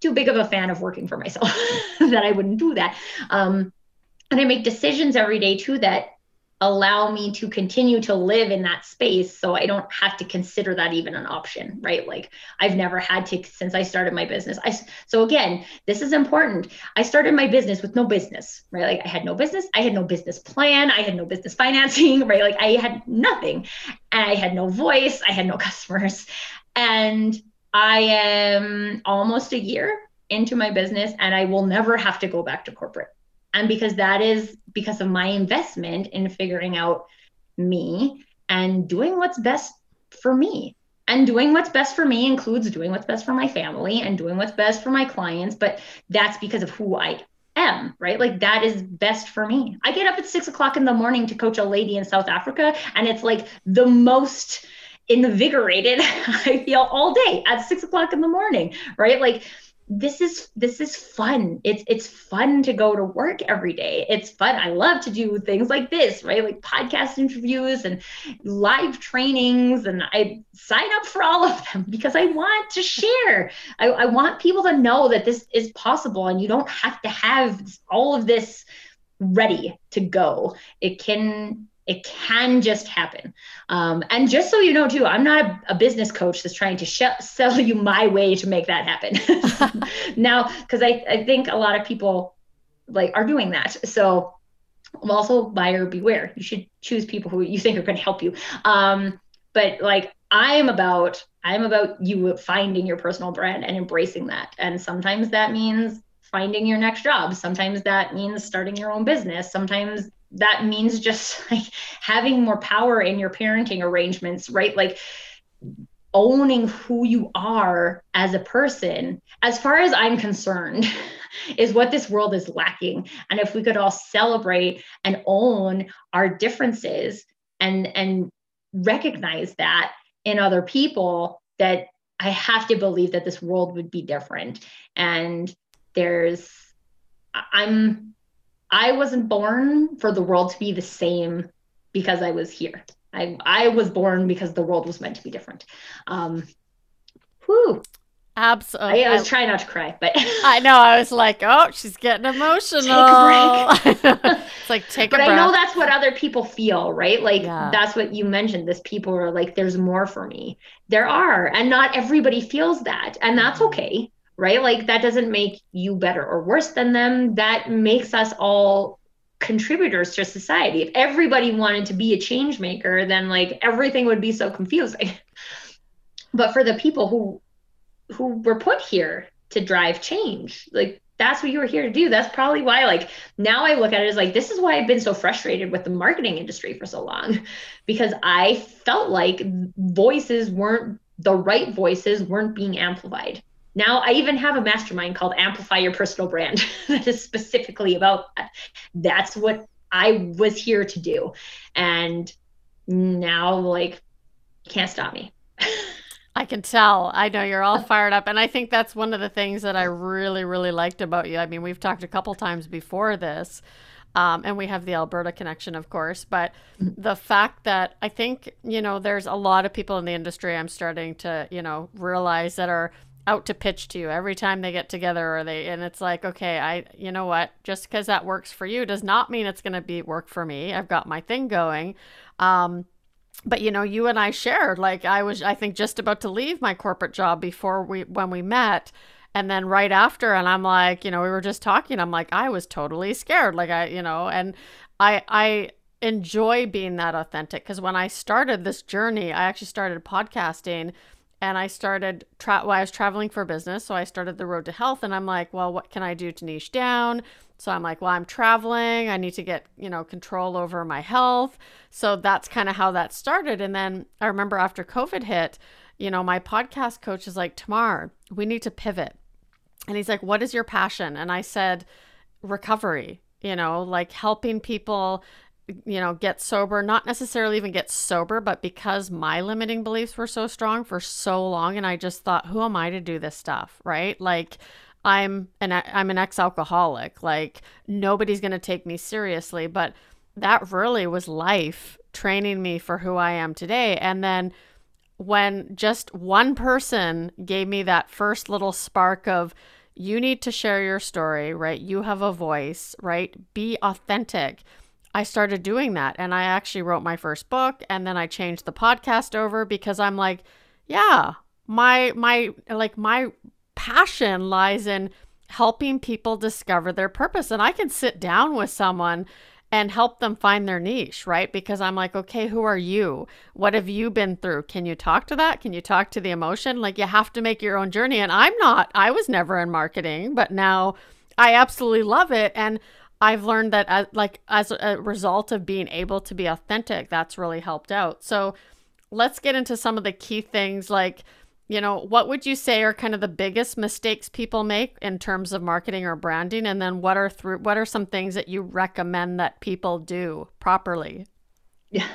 too big of a fan of working for myself [laughs] that I wouldn't do that. Um, and I make decisions every day too that allow me to continue to live in that space so I don't have to consider that even an option, right? Like I've never had to since I started my business. I so again, this is important. I started my business with no business, right? Like I had no business, I had no business plan, I had no business [laughs] financing, right? Like I had nothing. And I had no voice, I had no [laughs] customers. And I am almost a year into my business and I will never have to go back to corporate and because that is because of my investment in figuring out me and doing what's best for me. And doing what's best for me includes doing what's best for my family and doing what's best for my clients but that's because of who i am right? Like that is best for me. I get up at six o'clock in the morning to coach a lady in south africa and it's like the most invigorated [laughs] i feel all day at six o'clock in the morning right? Like this is this is fun. It's it's fun to go to work every day. It's fun. I love to do things like this right? Like podcast interviews and live trainings and i sign up for all of them [laughs] because i want to share. I, I want people to know that this is possible and you don't have to have all of this ready to go. It can it can just happen. Um, and just so you know, too, I'm not a, a business coach that's trying to sh- [laughs] sell you my way to make that happen. [laughs] now, because I, I think a lot of people like are doing that. So also buyer beware. You should choose people who you think are going to help you. Um, but like I am about, I'm about you finding your personal brand and embracing that. And sometimes that means finding your next job. Sometimes that means starting your own business. Sometimes that means just [laughs] like having more power in your parenting arrangements, right? Like owning who you are as a person, as far as I'm concerned, [laughs] is what this world is lacking. And if we could all celebrate and own our differences and and recognize that in other people, that I have to believe that this world would be different. And there's I'm I wasn't born for the world to be the same because I was here. I, I was born because the world was meant to be different. Um, whew. Absolutely. I, I was trying not to cry, but [laughs] I know I was like, oh, she's getting emotional. Take a [laughs] it's like take but a breath. I know that's what other people feel, right? Like Yeah. that's what you mentioned. This people are like, there's more for me. There are, and not everybody feels that, and that's okay, right? Like that doesn't make you better or worse than them. That makes us all contributors to society. If everybody wanted to be a change maker, then like everything would be so confusing. [laughs] but for the people who who were put here to drive change, like that's what you were here to do. That's probably why like now I look at it as like this is why I've been so frustrated with the marketing industry for so long [laughs] because I felt like voices weren't the right voices weren't being amplified. Now I even have a mastermind called Amplify Your Personal Brand [laughs] that is specifically about that. That's what I was here to do. And now like can't stop me. [laughs] I can tell. I know you're all fired up. And I think that's one of the things that I really, really liked about you. I mean, we've talked a couple times before this, um, and we have the Alberta connection, of course. But the fact that I think, you know, there's a lot of people in the industry I'm starting to, you know, realize that are out to pitch to you every time they get together or they and it's like okay i you know what? Just because that works for you does not mean it's going to be work for me. I've got my thing going. Um but you know you and i shared like i was i think just about to leave my corporate job before we when we met. And then right after and i'm like you know we were just talking i'm like i was totally scared like i you know and i i enjoy being that authentic because when i started this journey i actually started podcasting and i started tra- well, i was traveling for business so i started the road to health and i'm like well what can i do to niche down? So i'm like well i'm traveling. I need to get you know control over my health. So that's kind of how that started and then i remember after covid hit you know my podcast coach is like tamar we need to pivot. And he's like what is your passion? And i said recovery you know like helping people you know get sober not necessarily even get sober but because my limiting beliefs were so strong for so long and i just thought who am i to do this stuff right? Like i'm an i'm an ex-alcoholic like nobody's going to take me seriously but that really was life training me for who i am today. And then when just one person gave me that first little spark of you need to share your story right? You have a voice right? Be authentic I started doing that. And I actually wrote my first book and then I changed the podcast over because I'm like, yeah, my, my, like, my passion lies in helping people discover their purpose. And I can sit down with someone and help them find their niche, right? Because I'm like, okay, who are you? What have you been through? Can you talk to that? Can you talk to the emotion? Like, you have to make your own journey. And I'm not, I was never in marketing, but now I absolutely love it. And I've learned that, as, like, as a result of being able to be authentic, that's really helped out. So let's get into some of the key things like, you know, what would you say are kind of the biggest mistakes people make in terms of marketing or branding? And then what are through what are some things that you recommend that people do properly? Yeah.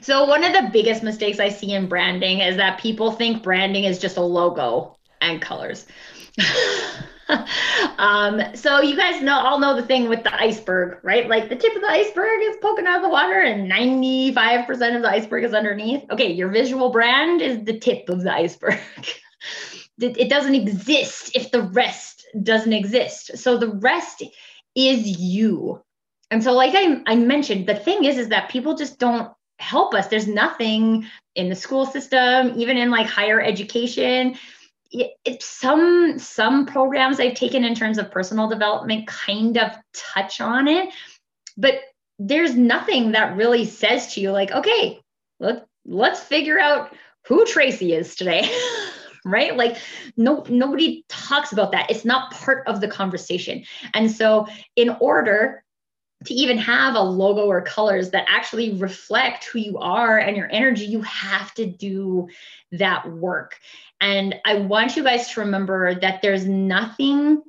So one of the biggest mistakes I see in branding is that people think branding is just a logo and colors. [laughs] [laughs] um, so you guys know all know the thing with the iceberg, right? Like the tip of the iceberg is poking out of the water and 95% of the iceberg is underneath. Okay, your visual brand is the tip of the iceberg. [laughs] it doesn't exist if the rest doesn't exist. So the rest is you. And so like I, I mentioned, the thing is is that people just don't help us. There's nothing in the school system, even in like higher education it, some some programs I've taken in terms of personal development kind of touch on it, but there's nothing that really says to you like, okay, let let's figure out who Tracy is today. [laughs] right like no nobody talks about that it's not part of the conversation and so in order to even have a logo or colors that actually reflect who you are and your energy, you have to do that work. And I want you guys to remember that there's nothing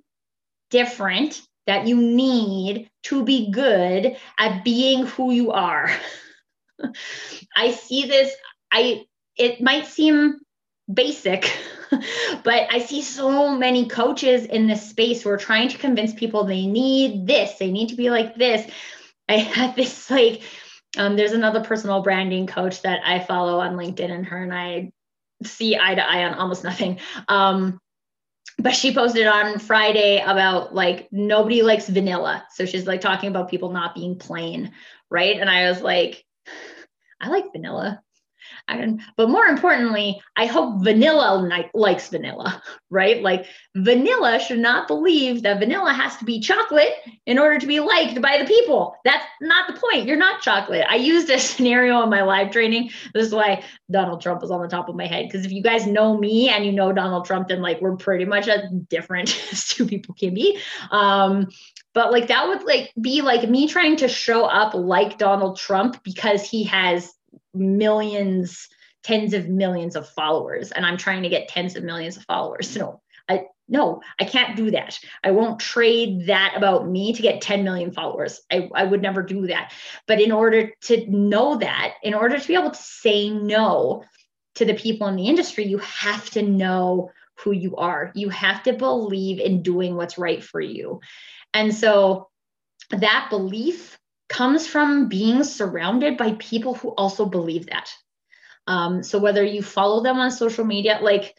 different that you need to be good at being who you are. [laughs] I see this, I it might seem basic [laughs] but I see so many coaches in this space who are trying to convince people they need this, they need to be like this. I had this like, um, there's another personal branding coach that I follow on LinkedIn, and her and I see eye to eye on almost nothing. Um, but she posted on Friday about like nobody likes vanilla. So she's like talking about people not being plain, right? And I was like, [sighs] I like vanilla. And, but more importantly, I hope vanilla likes vanilla, [laughs] right? Like vanilla should not believe that vanilla has to be chocolate in order to be liked by the people. That's not the point. You're not chocolate. I used a [laughs] scenario in my live training. This is why Donald Trump was on the top of my head. Because if you guys know me and you know Donald Trump, then like we're pretty much as different [laughs] as two people can be. Um, but like that would like be like me trying to show up like Donald Trump because he has millions, tens of millions of followers, and I'm trying to get tens of millions of followers. No, I no, I can't do that. I won't trade that about me to get 10 million followers. I, I would never do that. But in order to know that, in order to be able to say no to the people in the industry, you have to know who you are. You have to believe in doing what's right for you. And so that belief comes from being surrounded by people who also believe that. Um, so whether you follow them on social media, like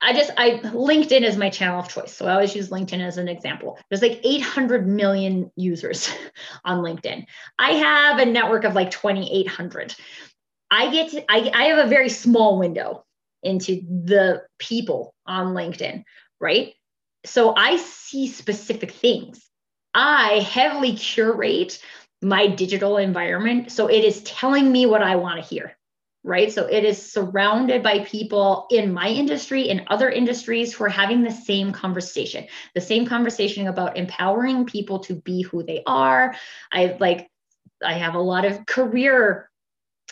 I just I LinkedIn is my channel of choice. So I always use LinkedIn as an example. There's like 800 million users [laughs] on LinkedIn. I have a network of like 2,800. I get to, I, I have a very small window into the people on LinkedIn, right? So I see specific things I heavily curate my digital environment. So it is telling me what I want to hear, right? So it is surrounded by people in my industry, in other industries who are having the same conversation, the same conversation about empowering people to be who they are. I like, I have a lot of career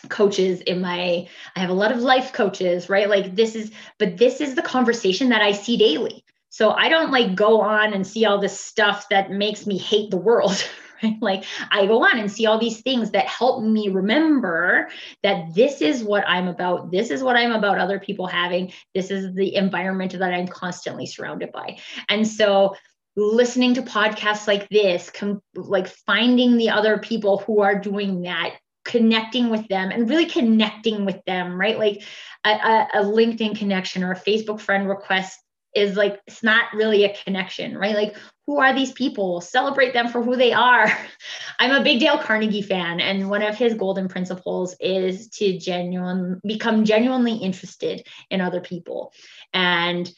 coaches in my i have a lot of life coaches right like this is but this is the conversation that i see daily so I don't like go on and see all this stuff that makes me hate the world. [laughs] Right? Like I go on and see all these things that help me remember that this is what I'm about. This is what I'm about other people having. This is the environment that I'm constantly surrounded by. And so listening to podcasts like this, com- like finding the other people who are doing that, connecting with them and really connecting with them, right? Like a, a, a LinkedIn connection or a Facebook friend request is like it's not really a connection, right? Like who are these people? Celebrate them for who they are. [laughs] I'm a big Dale Carnegie fan, and one of his golden principles is to genuine become genuinely interested in other people. And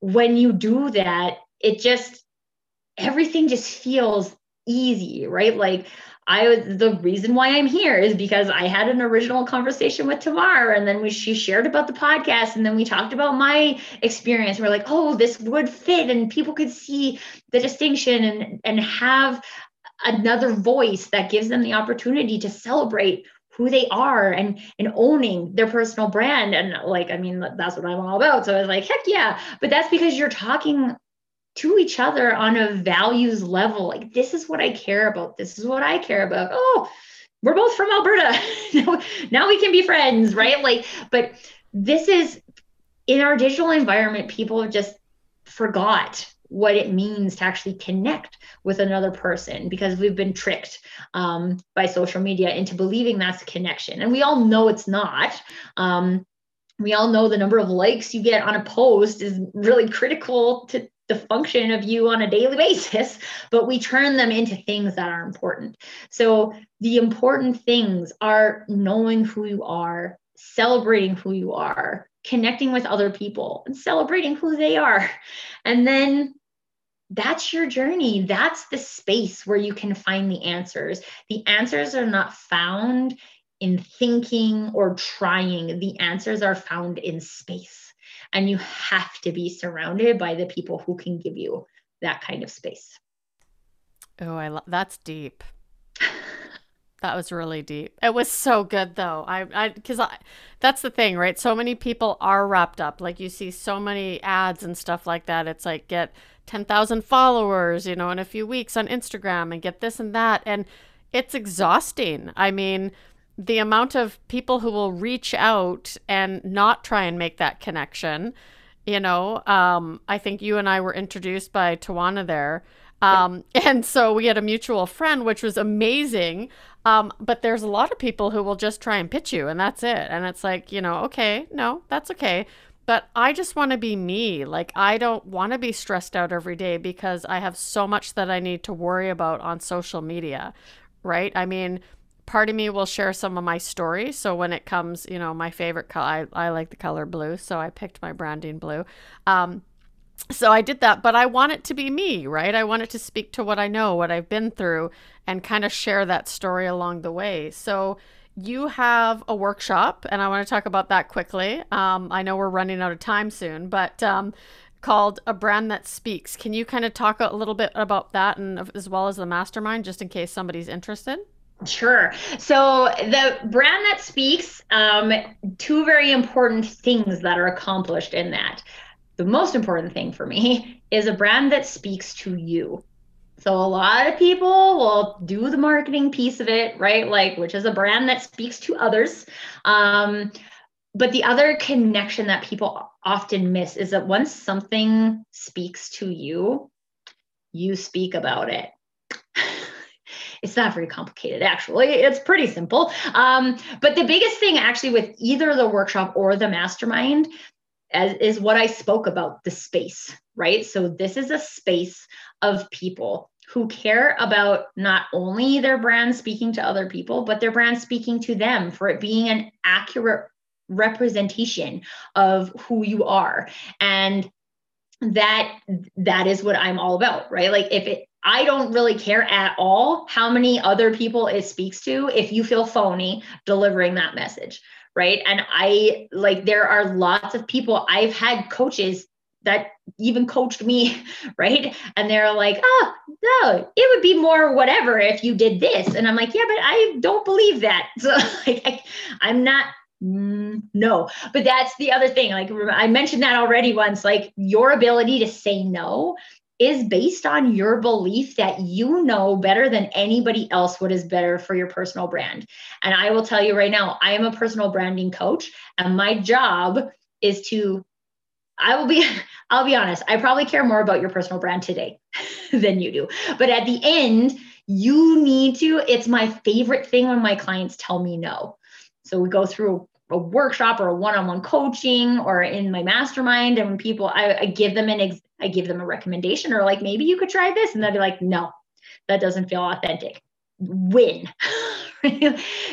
when you do that, it just everything just feels easy, right? Like I was the reason why I'm here is because I had an original conversation with Tamar and then we she shared about the podcast and then we talked about my experience. We're like, oh, this would fit and people could see the distinction and and have another voice that gives them the opportunity to celebrate who they are and and owning their personal brand. And like i mean that's what i'm all about. So i was like heck yeah. But that's because you're talking to each other on a values level. Like, this is what I care about. This is what I care about. Oh, we're both from Alberta. [laughs] now we can be friends, right? Like, but this is in our digital environment, people have just forgot what it means to actually connect with another person because we've been tricked um, by social media into believing that's a connection. And we all know it's not. Um, we all know the number of likes you get on a post is really critical to the function of you on a daily [laughs] basis, but we turn them into things that are important. So the important things are knowing who you are, celebrating who you are, connecting with other people, and celebrating who they are. And then that's your journey. That's the space where you can find the answers. The answers are not found in thinking or trying, the answers are found in space and you have to be surrounded by the people who can give you that kind of space. Oh i love that's deep. That was really deep. It was so good though. I i because i that's the thing right? So many people are wrapped up. Like you see so many ads and stuff like that. It's like get 10,000 followers you know in a few weeks on instagram and get this and that. And it's exhausting. I mean the amount of people who will reach out and not try and make that connection you know um, i think you and i were introduced by tawana there um, [laughs] and so we had a mutual friend which was amazing um, but there's a lot of people who will just try and pitch you and that's it and it's like you know okay no that's okay but I just want to be me. Like, I don't want to be stressed out every day because I have so much that I need to worry about on social media, right? I mean, part of me will share some of my stories. So when it comes, you know, my favorite color, I, I like the color blue. So I picked my branding blue. Um, so I did that, but I want it to be me, right? I want it to speak to what I know, what I've been through, and kind of share that story along the way. So you have a workshop, and I want to talk about that quickly. Um, I know we're running out of time soon, but um, called A Brand That Speaks. Can you kind of talk a little bit about that and as well as the mastermind, just in case somebody's interested? Sure. So the brand that speaks, um, two very important things that are accomplished in that. The most important thing for me [laughs] is a brand that speaks to you. So a lot of people will do the marketing piece of it, right? Like, which is a brand that speaks to others. Um, but the other connection that people often miss is that once something speaks to you, you speak about it. [laughs] It's not very complicated, actually. It's pretty simple. Um, but the biggest thing, actually, with either the workshop or the mastermind, as, is what I spoke about the space, right? So, this is a space of people who care about not only their brand speaking to other people, but their brand speaking to them for it being an accurate representation of who you are. And that that is what I'm all about, right? Like if it I don't really care at all how many other people it speaks to if you feel phony delivering that message, right? And I like there are lots of people I've had coaches that even coached me, [laughs] right? And they're like, oh, no, it would be more whatever if you did this. And I'm like, yeah, but I don't believe that. [laughs] So like I, I'm not mm, no but that's the other thing like i mentioned that already once like your ability to say no is based on your belief that you know better than anybody else what is better for your personal brand. And I will tell you right now, I am a personal branding coach, and my job is to I will be [laughs] I'll be honest, I probably care more about your personal brand today [laughs] than you do. But at the end, you need to it's my favorite thing when my clients tell me no. So we go through a workshop or a one-on-one coaching or in my mastermind and when people I, I give them an ex, I give them a recommendation or like maybe you could try this and they'll be like no that doesn't feel authentic. Win. [laughs]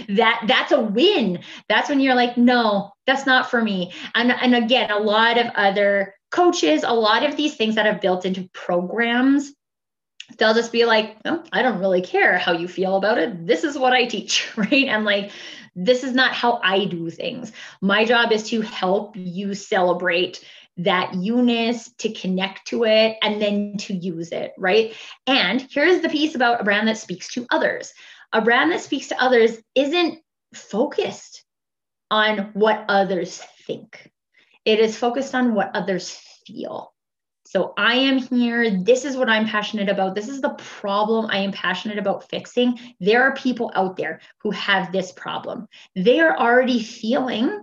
That that's a win. That's when you're like no that's not for me. And and again a lot of other coaches a lot of these things that have built into programs they'll just be like oh, i don't really care how you feel about it. This is what i teach [laughs] right? And like this is not how i do things. My job is to help you celebrate that eunice to connect to it and then to use it right? And here's the piece about a brand that speaks to others. A brand that speaks to others isn't focused on what others think. It is focused on what others feel so I am here. This is what I'm passionate about. This is the problem I am passionate about fixing. There are people out there who have this problem. They are already feeling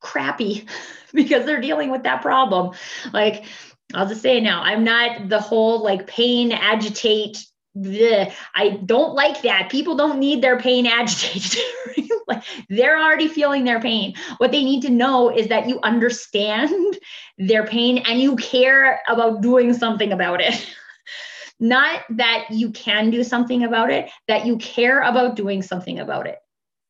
crappy [laughs] because they're dealing with that problem. Like, I'll just say now, I'm not the whole like pain, agitate, bleh. I don't like that. People don't need their pain [laughs] agitated. like they're already feeling their pain. What they need to know is that you understand [laughs] their pain and you care about doing something about it. [laughs] Not that you can do something about it, that you care about doing something about it.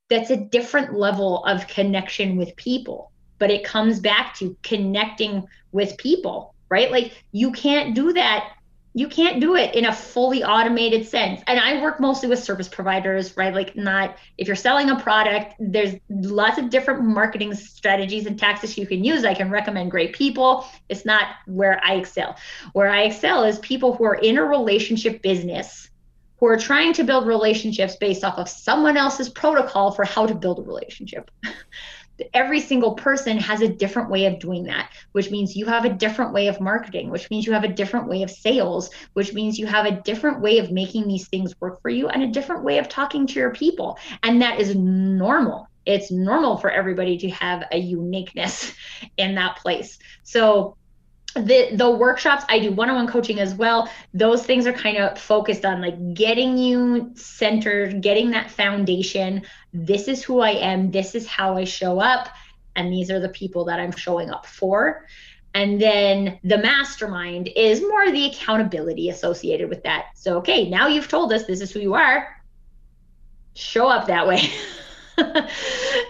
That's a different level of connection with people. But it comes back to connecting with people, right? Like you can't do that you can't do it in a fully automated sense. And I work mostly with service providers, right? Like, not if you're selling a product, there's lots of different marketing strategies and tactics you can use. I can recommend great people. It's not where I excel. Where I excel is people who are in a relationship business who are trying to build relationships based off of someone else's protocol for how to build a relationship. [laughs] every single person has a different way of doing that, which means you have a different way of marketing, which means you have a different way of sales, which means you have a different way of making these things work for you and a different way of talking to your people. And that is normal. It's normal for everybody to have a uniqueness [laughs] in that place. So the the workshops i do one-on-one coaching as well. Those things are kind of focused on like getting you centered getting that foundation. This is who i am. This is how i show up. And these are the people that i'm showing up for. And then the mastermind is more the accountability associated with that. So okay now you've told us this is who you are. Show up that way. [laughs]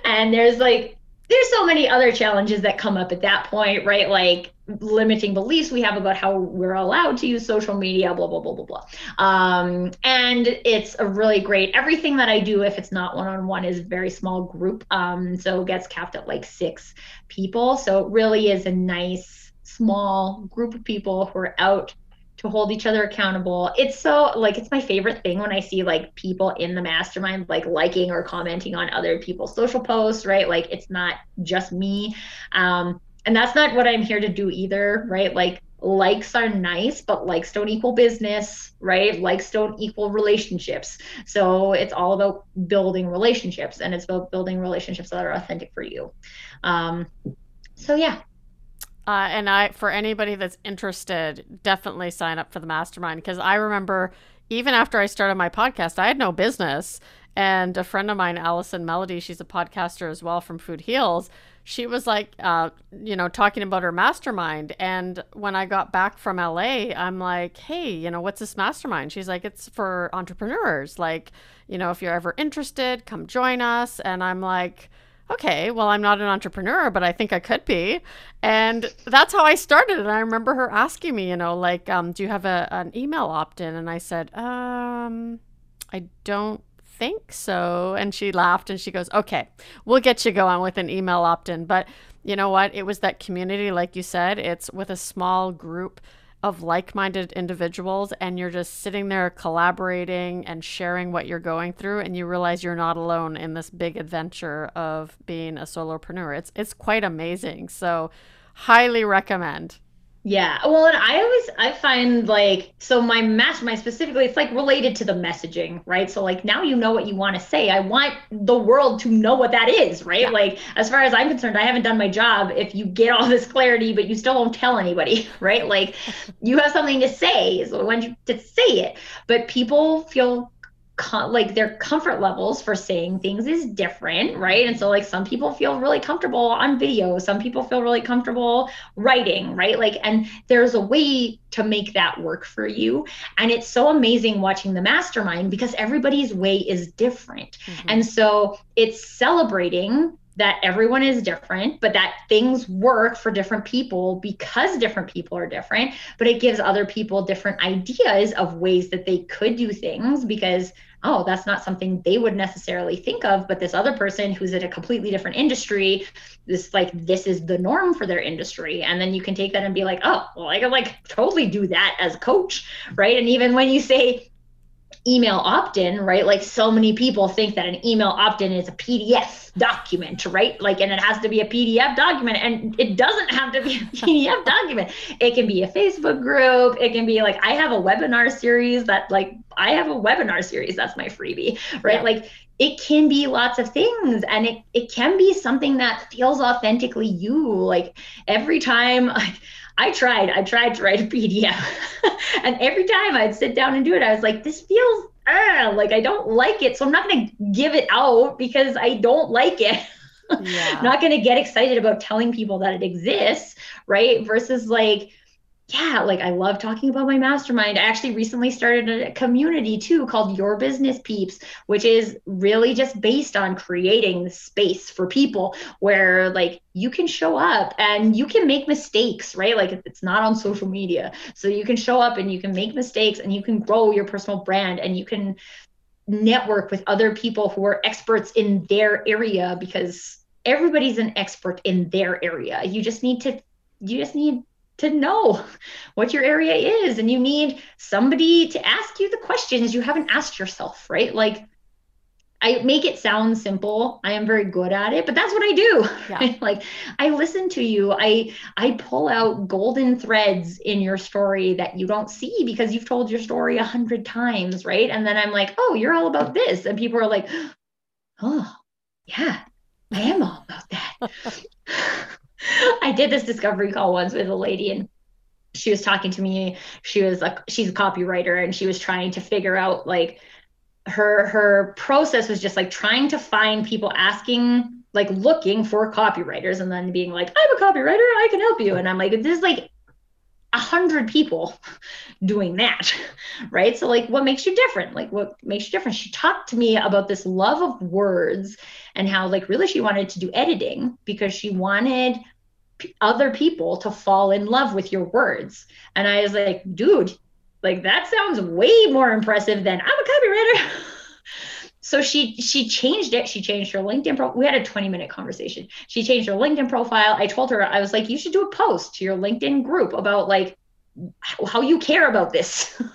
And there's like there's so many other challenges that come up at that point right? Like limiting beliefs we have about how we're allowed to use social media, blah, blah, blah, blah, blah. Um, and it's a really great, everything that I do, if it's not one on one, is a very small group. Um, so gets capped at like six people. So it really is a nice, small group of people who are out to hold each other accountable. It's so like it's my favorite thing when I see like people in the mastermind like liking or commenting on other people's social posts, right? Like it's not just me. Um, and that's not what I'm here to do either, right? Like likes are nice, but likes don't equal business, right? Likes don't equal relationships. So it's all about building relationships and it's about building relationships that are authentic for you. Um, so yeah. Uh, and I, for anybody that's interested, definitely sign up for the mastermind because I remember even after I started my podcast, I had no business. And a friend of mine, Allison Melody, she's a podcaster as well from Food Heals she was like, uh, you know, talking about her mastermind. And when I got back from LA, I'm like, hey, you know, what's this mastermind? She's like, it's for entrepreneurs. Like, you know, if you're ever interested, come join us. And I'm like, okay, well, I'm not an entrepreneur, but I think I could be. And that's how I started. And I remember her asking me, you know, like, um, do you have a, an email opt in? And I said, um, I don't think so. And she laughed and she goes, okay, we'll get you going with an email opt in. But you know what? It was that community, like you said, it's with a small group of like minded individuals, and you're just sitting there collaborating and sharing what you're going through, and you realize you're not alone in this big adventure of being a solopreneur. It's, it's quite amazing. So, highly recommend. Yeah. Well, and I always I find like so my mastermind specifically it's like related to the messaging, right? So like now you know what you want to say. I want the world to know what that is, right? Yeah. Like as far as I'm concerned, I haven't done my job if you get all this clarity but you still don't tell anybody, [laughs] right? Like [laughs] you have something to say, so I want you to say it. But people feel like their comfort levels for saying things is different, right? And so like some people feel really comfortable on video, some people feel really comfortable writing, right? Like and there's a way to make that work for you. And it's so amazing watching the mastermind because everybody's way is different. Mm-hmm. And so it's celebrating that everyone is different, but that things work for different people because different people are different. But it gives other people different ideas of ways that they could do things because, oh, that's not something they would necessarily think of. But this other person who's in a completely different industry, this like, this is the norm for their industry. And then you can take that and be like, oh, well, I can like totally do that as a coach. Right. And even when you say, email opt-in, right? Like so many people think that an email opt-in is a PDF document, right? Like and it has to be a PDF document and it doesn't have to be a [laughs] PDF document. It can be a Facebook group, it can be like I have a webinar series that like I have a webinar series that's my freebie, right? Yeah. Like it can be lots of things and it it can be something that feels authentically you. Like every time [laughs] like I tried, I tried to write a [laughs] PDF. and every time I'd sit down and do it, I was like, this feels uh, like I don't like it. So I'm not going to give it out because I don't like it. [laughs] Yeah. not going to get excited about telling people that it exists, right? Versus like, yeah, like I love talking about my mastermind. I actually recently started a community too called Your Business Peeps, which is really just based on creating the space for people where like you can show up and you can make mistakes, right? Like it's not on social media. So you can show up and you can make mistakes and you can grow your personal brand and you can network with other people who are experts in their area because everybody's an expert in their area. You just need to you just need to know what your area is and you need somebody to ask you the questions you haven't asked yourself right like I make it sound simple. I am very good at it, but that's what I do. Yeah. [laughs] like I listen to you. I I pull out golden threads in your story that you don't see because you've told your story a hundred times, right? And then I'm like, oh, you're all about this, and people are like, oh, yeah, I am all about that. [laughs] [laughs] I did this discovery call once with a lady and she was talking to me. She was like, she's a copywriter and she was trying to figure out like her her process was just like trying to find people asking like looking for copywriters and then being like i'm a copywriter i can help you. And i'm like there's like a hundred people [laughs] doing that [laughs] right? So like what makes you different? Like what makes you different? She talked to me about this love of words and how like really she wanted to do editing because she wanted other people to fall in love with your words. And I was like, dude, like that sounds way more impressive than I'm a copywriter. [laughs] so she she changed it. She changed her LinkedIn profile. We had a 20 minute conversation. She changed her LinkedIn profile. I told her, I was like, you should do a post to your LinkedIn group about like how you care about this. [laughs]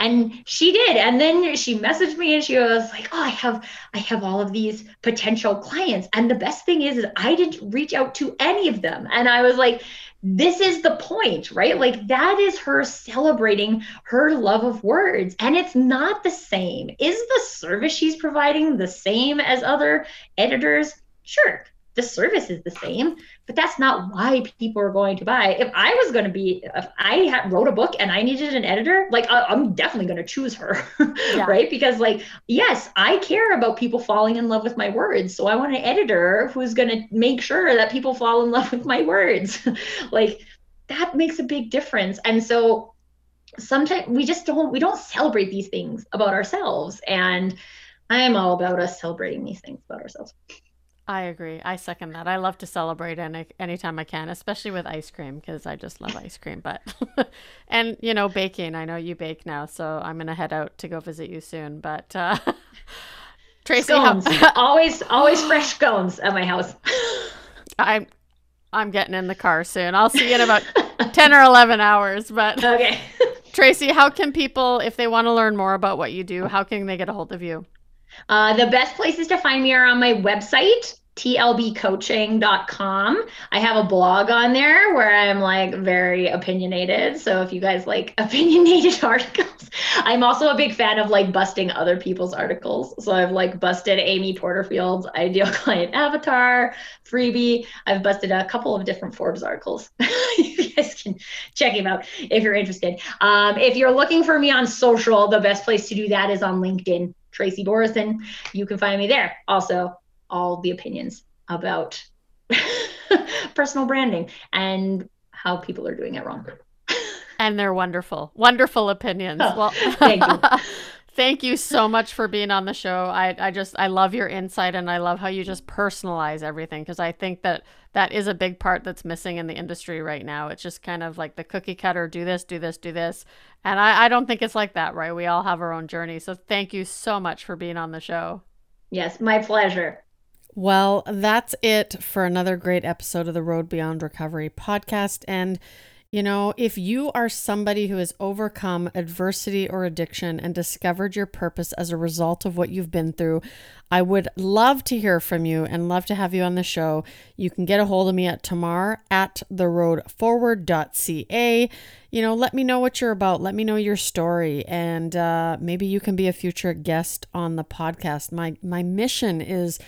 And she did. And then she messaged me and she was like oh i have i have all of these potential clients. And the best thing is, is i didn't reach out to any of them. And i was like this is the point right? Like that is her celebrating her love of words. And it's not the same. Is the service she's providing the same as other editors? Sure the service is the same but that's not why people are going to buy. If i was going to be if i had, wrote a book and i needed an editor like I, am definitely going to choose her [laughs] yeah. right? Because like yes i care about people falling in love with my words. So i want an editor who's going to make sure that people fall in love with my words. [laughs] Like that makes a big difference. And so sometimes we just don't we don't celebrate these things about ourselves. And i am all about us celebrating these things about ourselves I agree. I second that. I love to celebrate any anytime I can, especially with ice cream because I just love ice cream. But [laughs] and you know baking. I know you bake now, so I'm gonna head out to go visit you soon. But uh, [laughs] Tracy, scones. How- [laughs] always always fresh scones at my house. I'm I'm getting in the car soon. I'll see you in about ten or eleven hours. But okay, Tracy, how can people, if they want to learn more about what you do, how can they get a hold of you? Uh, the best places to find me are on my website, tlbcoaching.com. I have a blog on there where I'm like very opinionated. So if you guys like [laughs] opinionated articles, I'm also a big fan of like busting other people's articles. So I've like busted Amy Porterfield's ideal [laughs] client avatar freebie. I've busted a couple of different Forbes articles. [laughs] you guys can check him out if you're interested. Um, if you're looking for me on social, the best place to do that is on LinkedIn Tracy Borreson. You can find me there. Also, all the opinions about [laughs] personal branding and how people are doing it wrong. and they're wonderful, wonderful opinions. Oh, well, thank you. [laughs] Thank you so much for being on the show. I, I just I love your insight and I love how you just personalize everything because I think that that is a big part that's missing in the industry right now. It's just kind of like the cookie cutter, do this, do this, do this. And I, I don't think it's like that, right? We all have our own journey. So thank you so much for being on the show. Yes, my pleasure. Well, that's it for another great episode of the Road Beyond Recovery podcast. And you know, if you are somebody who has overcome adversity or addiction and discovered your purpose as a result of what you've been through, I would love to hear from you and love to have you on the show. You can get a hold of me at tamar at theroadforward.ca. You know, let me know what you're about. Let me know your story, and uh, maybe you can be a future guest on the podcast. My my mission is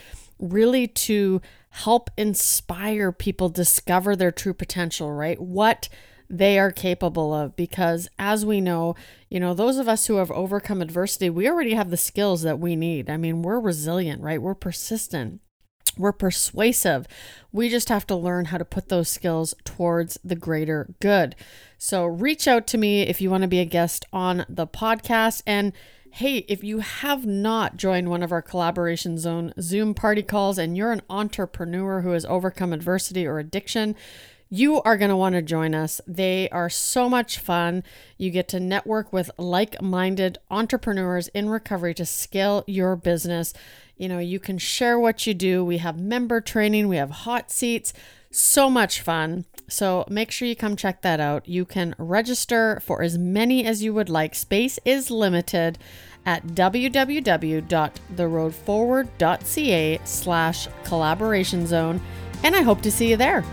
really to help inspire people discover their true potential, right? What they are capable of. Because as we know you know those of us who have overcome adversity we already have the skills that we need. I mean we're resilient right? We're persistent. We're persuasive. We just have to learn how to put those skills towards the greater good. So reach out to me if you want to be a guest on the podcast. And Hey, if you have not joined one of our collaboration zone Zoom party calls and you're an entrepreneur who has overcome adversity or addiction, you are going to want to join us. They are so much fun. You get to network with like minded entrepreneurs in recovery to scale your business. You know, you can share what you do. We have member training, we have hot seats, so much fun. So make sure you come check that out. You can register for as many as you would like. Space is limited at www.theroadforward.ca slash collaboration zone, and I hope to see you there.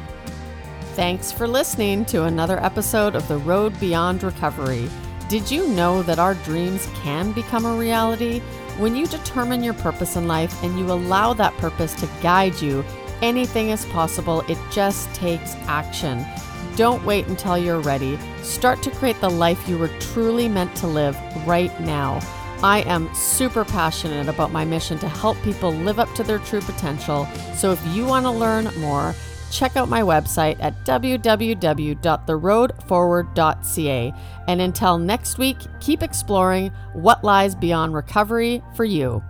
Thanks for listening to another episode of The Road Beyond Recovery. Did you know that our dreams can become a reality? When you determine your purpose in life and you allow that purpose to guide you, anything is possible. It just takes action. Don't wait until you're ready. Start to create the life you were truly meant to live right now. I am super passionate about my mission to help people live up to their true potential. So if you want to learn more, check out my website at www.theroadforward.ca. And until next week, keep exploring what lies beyond recovery for you.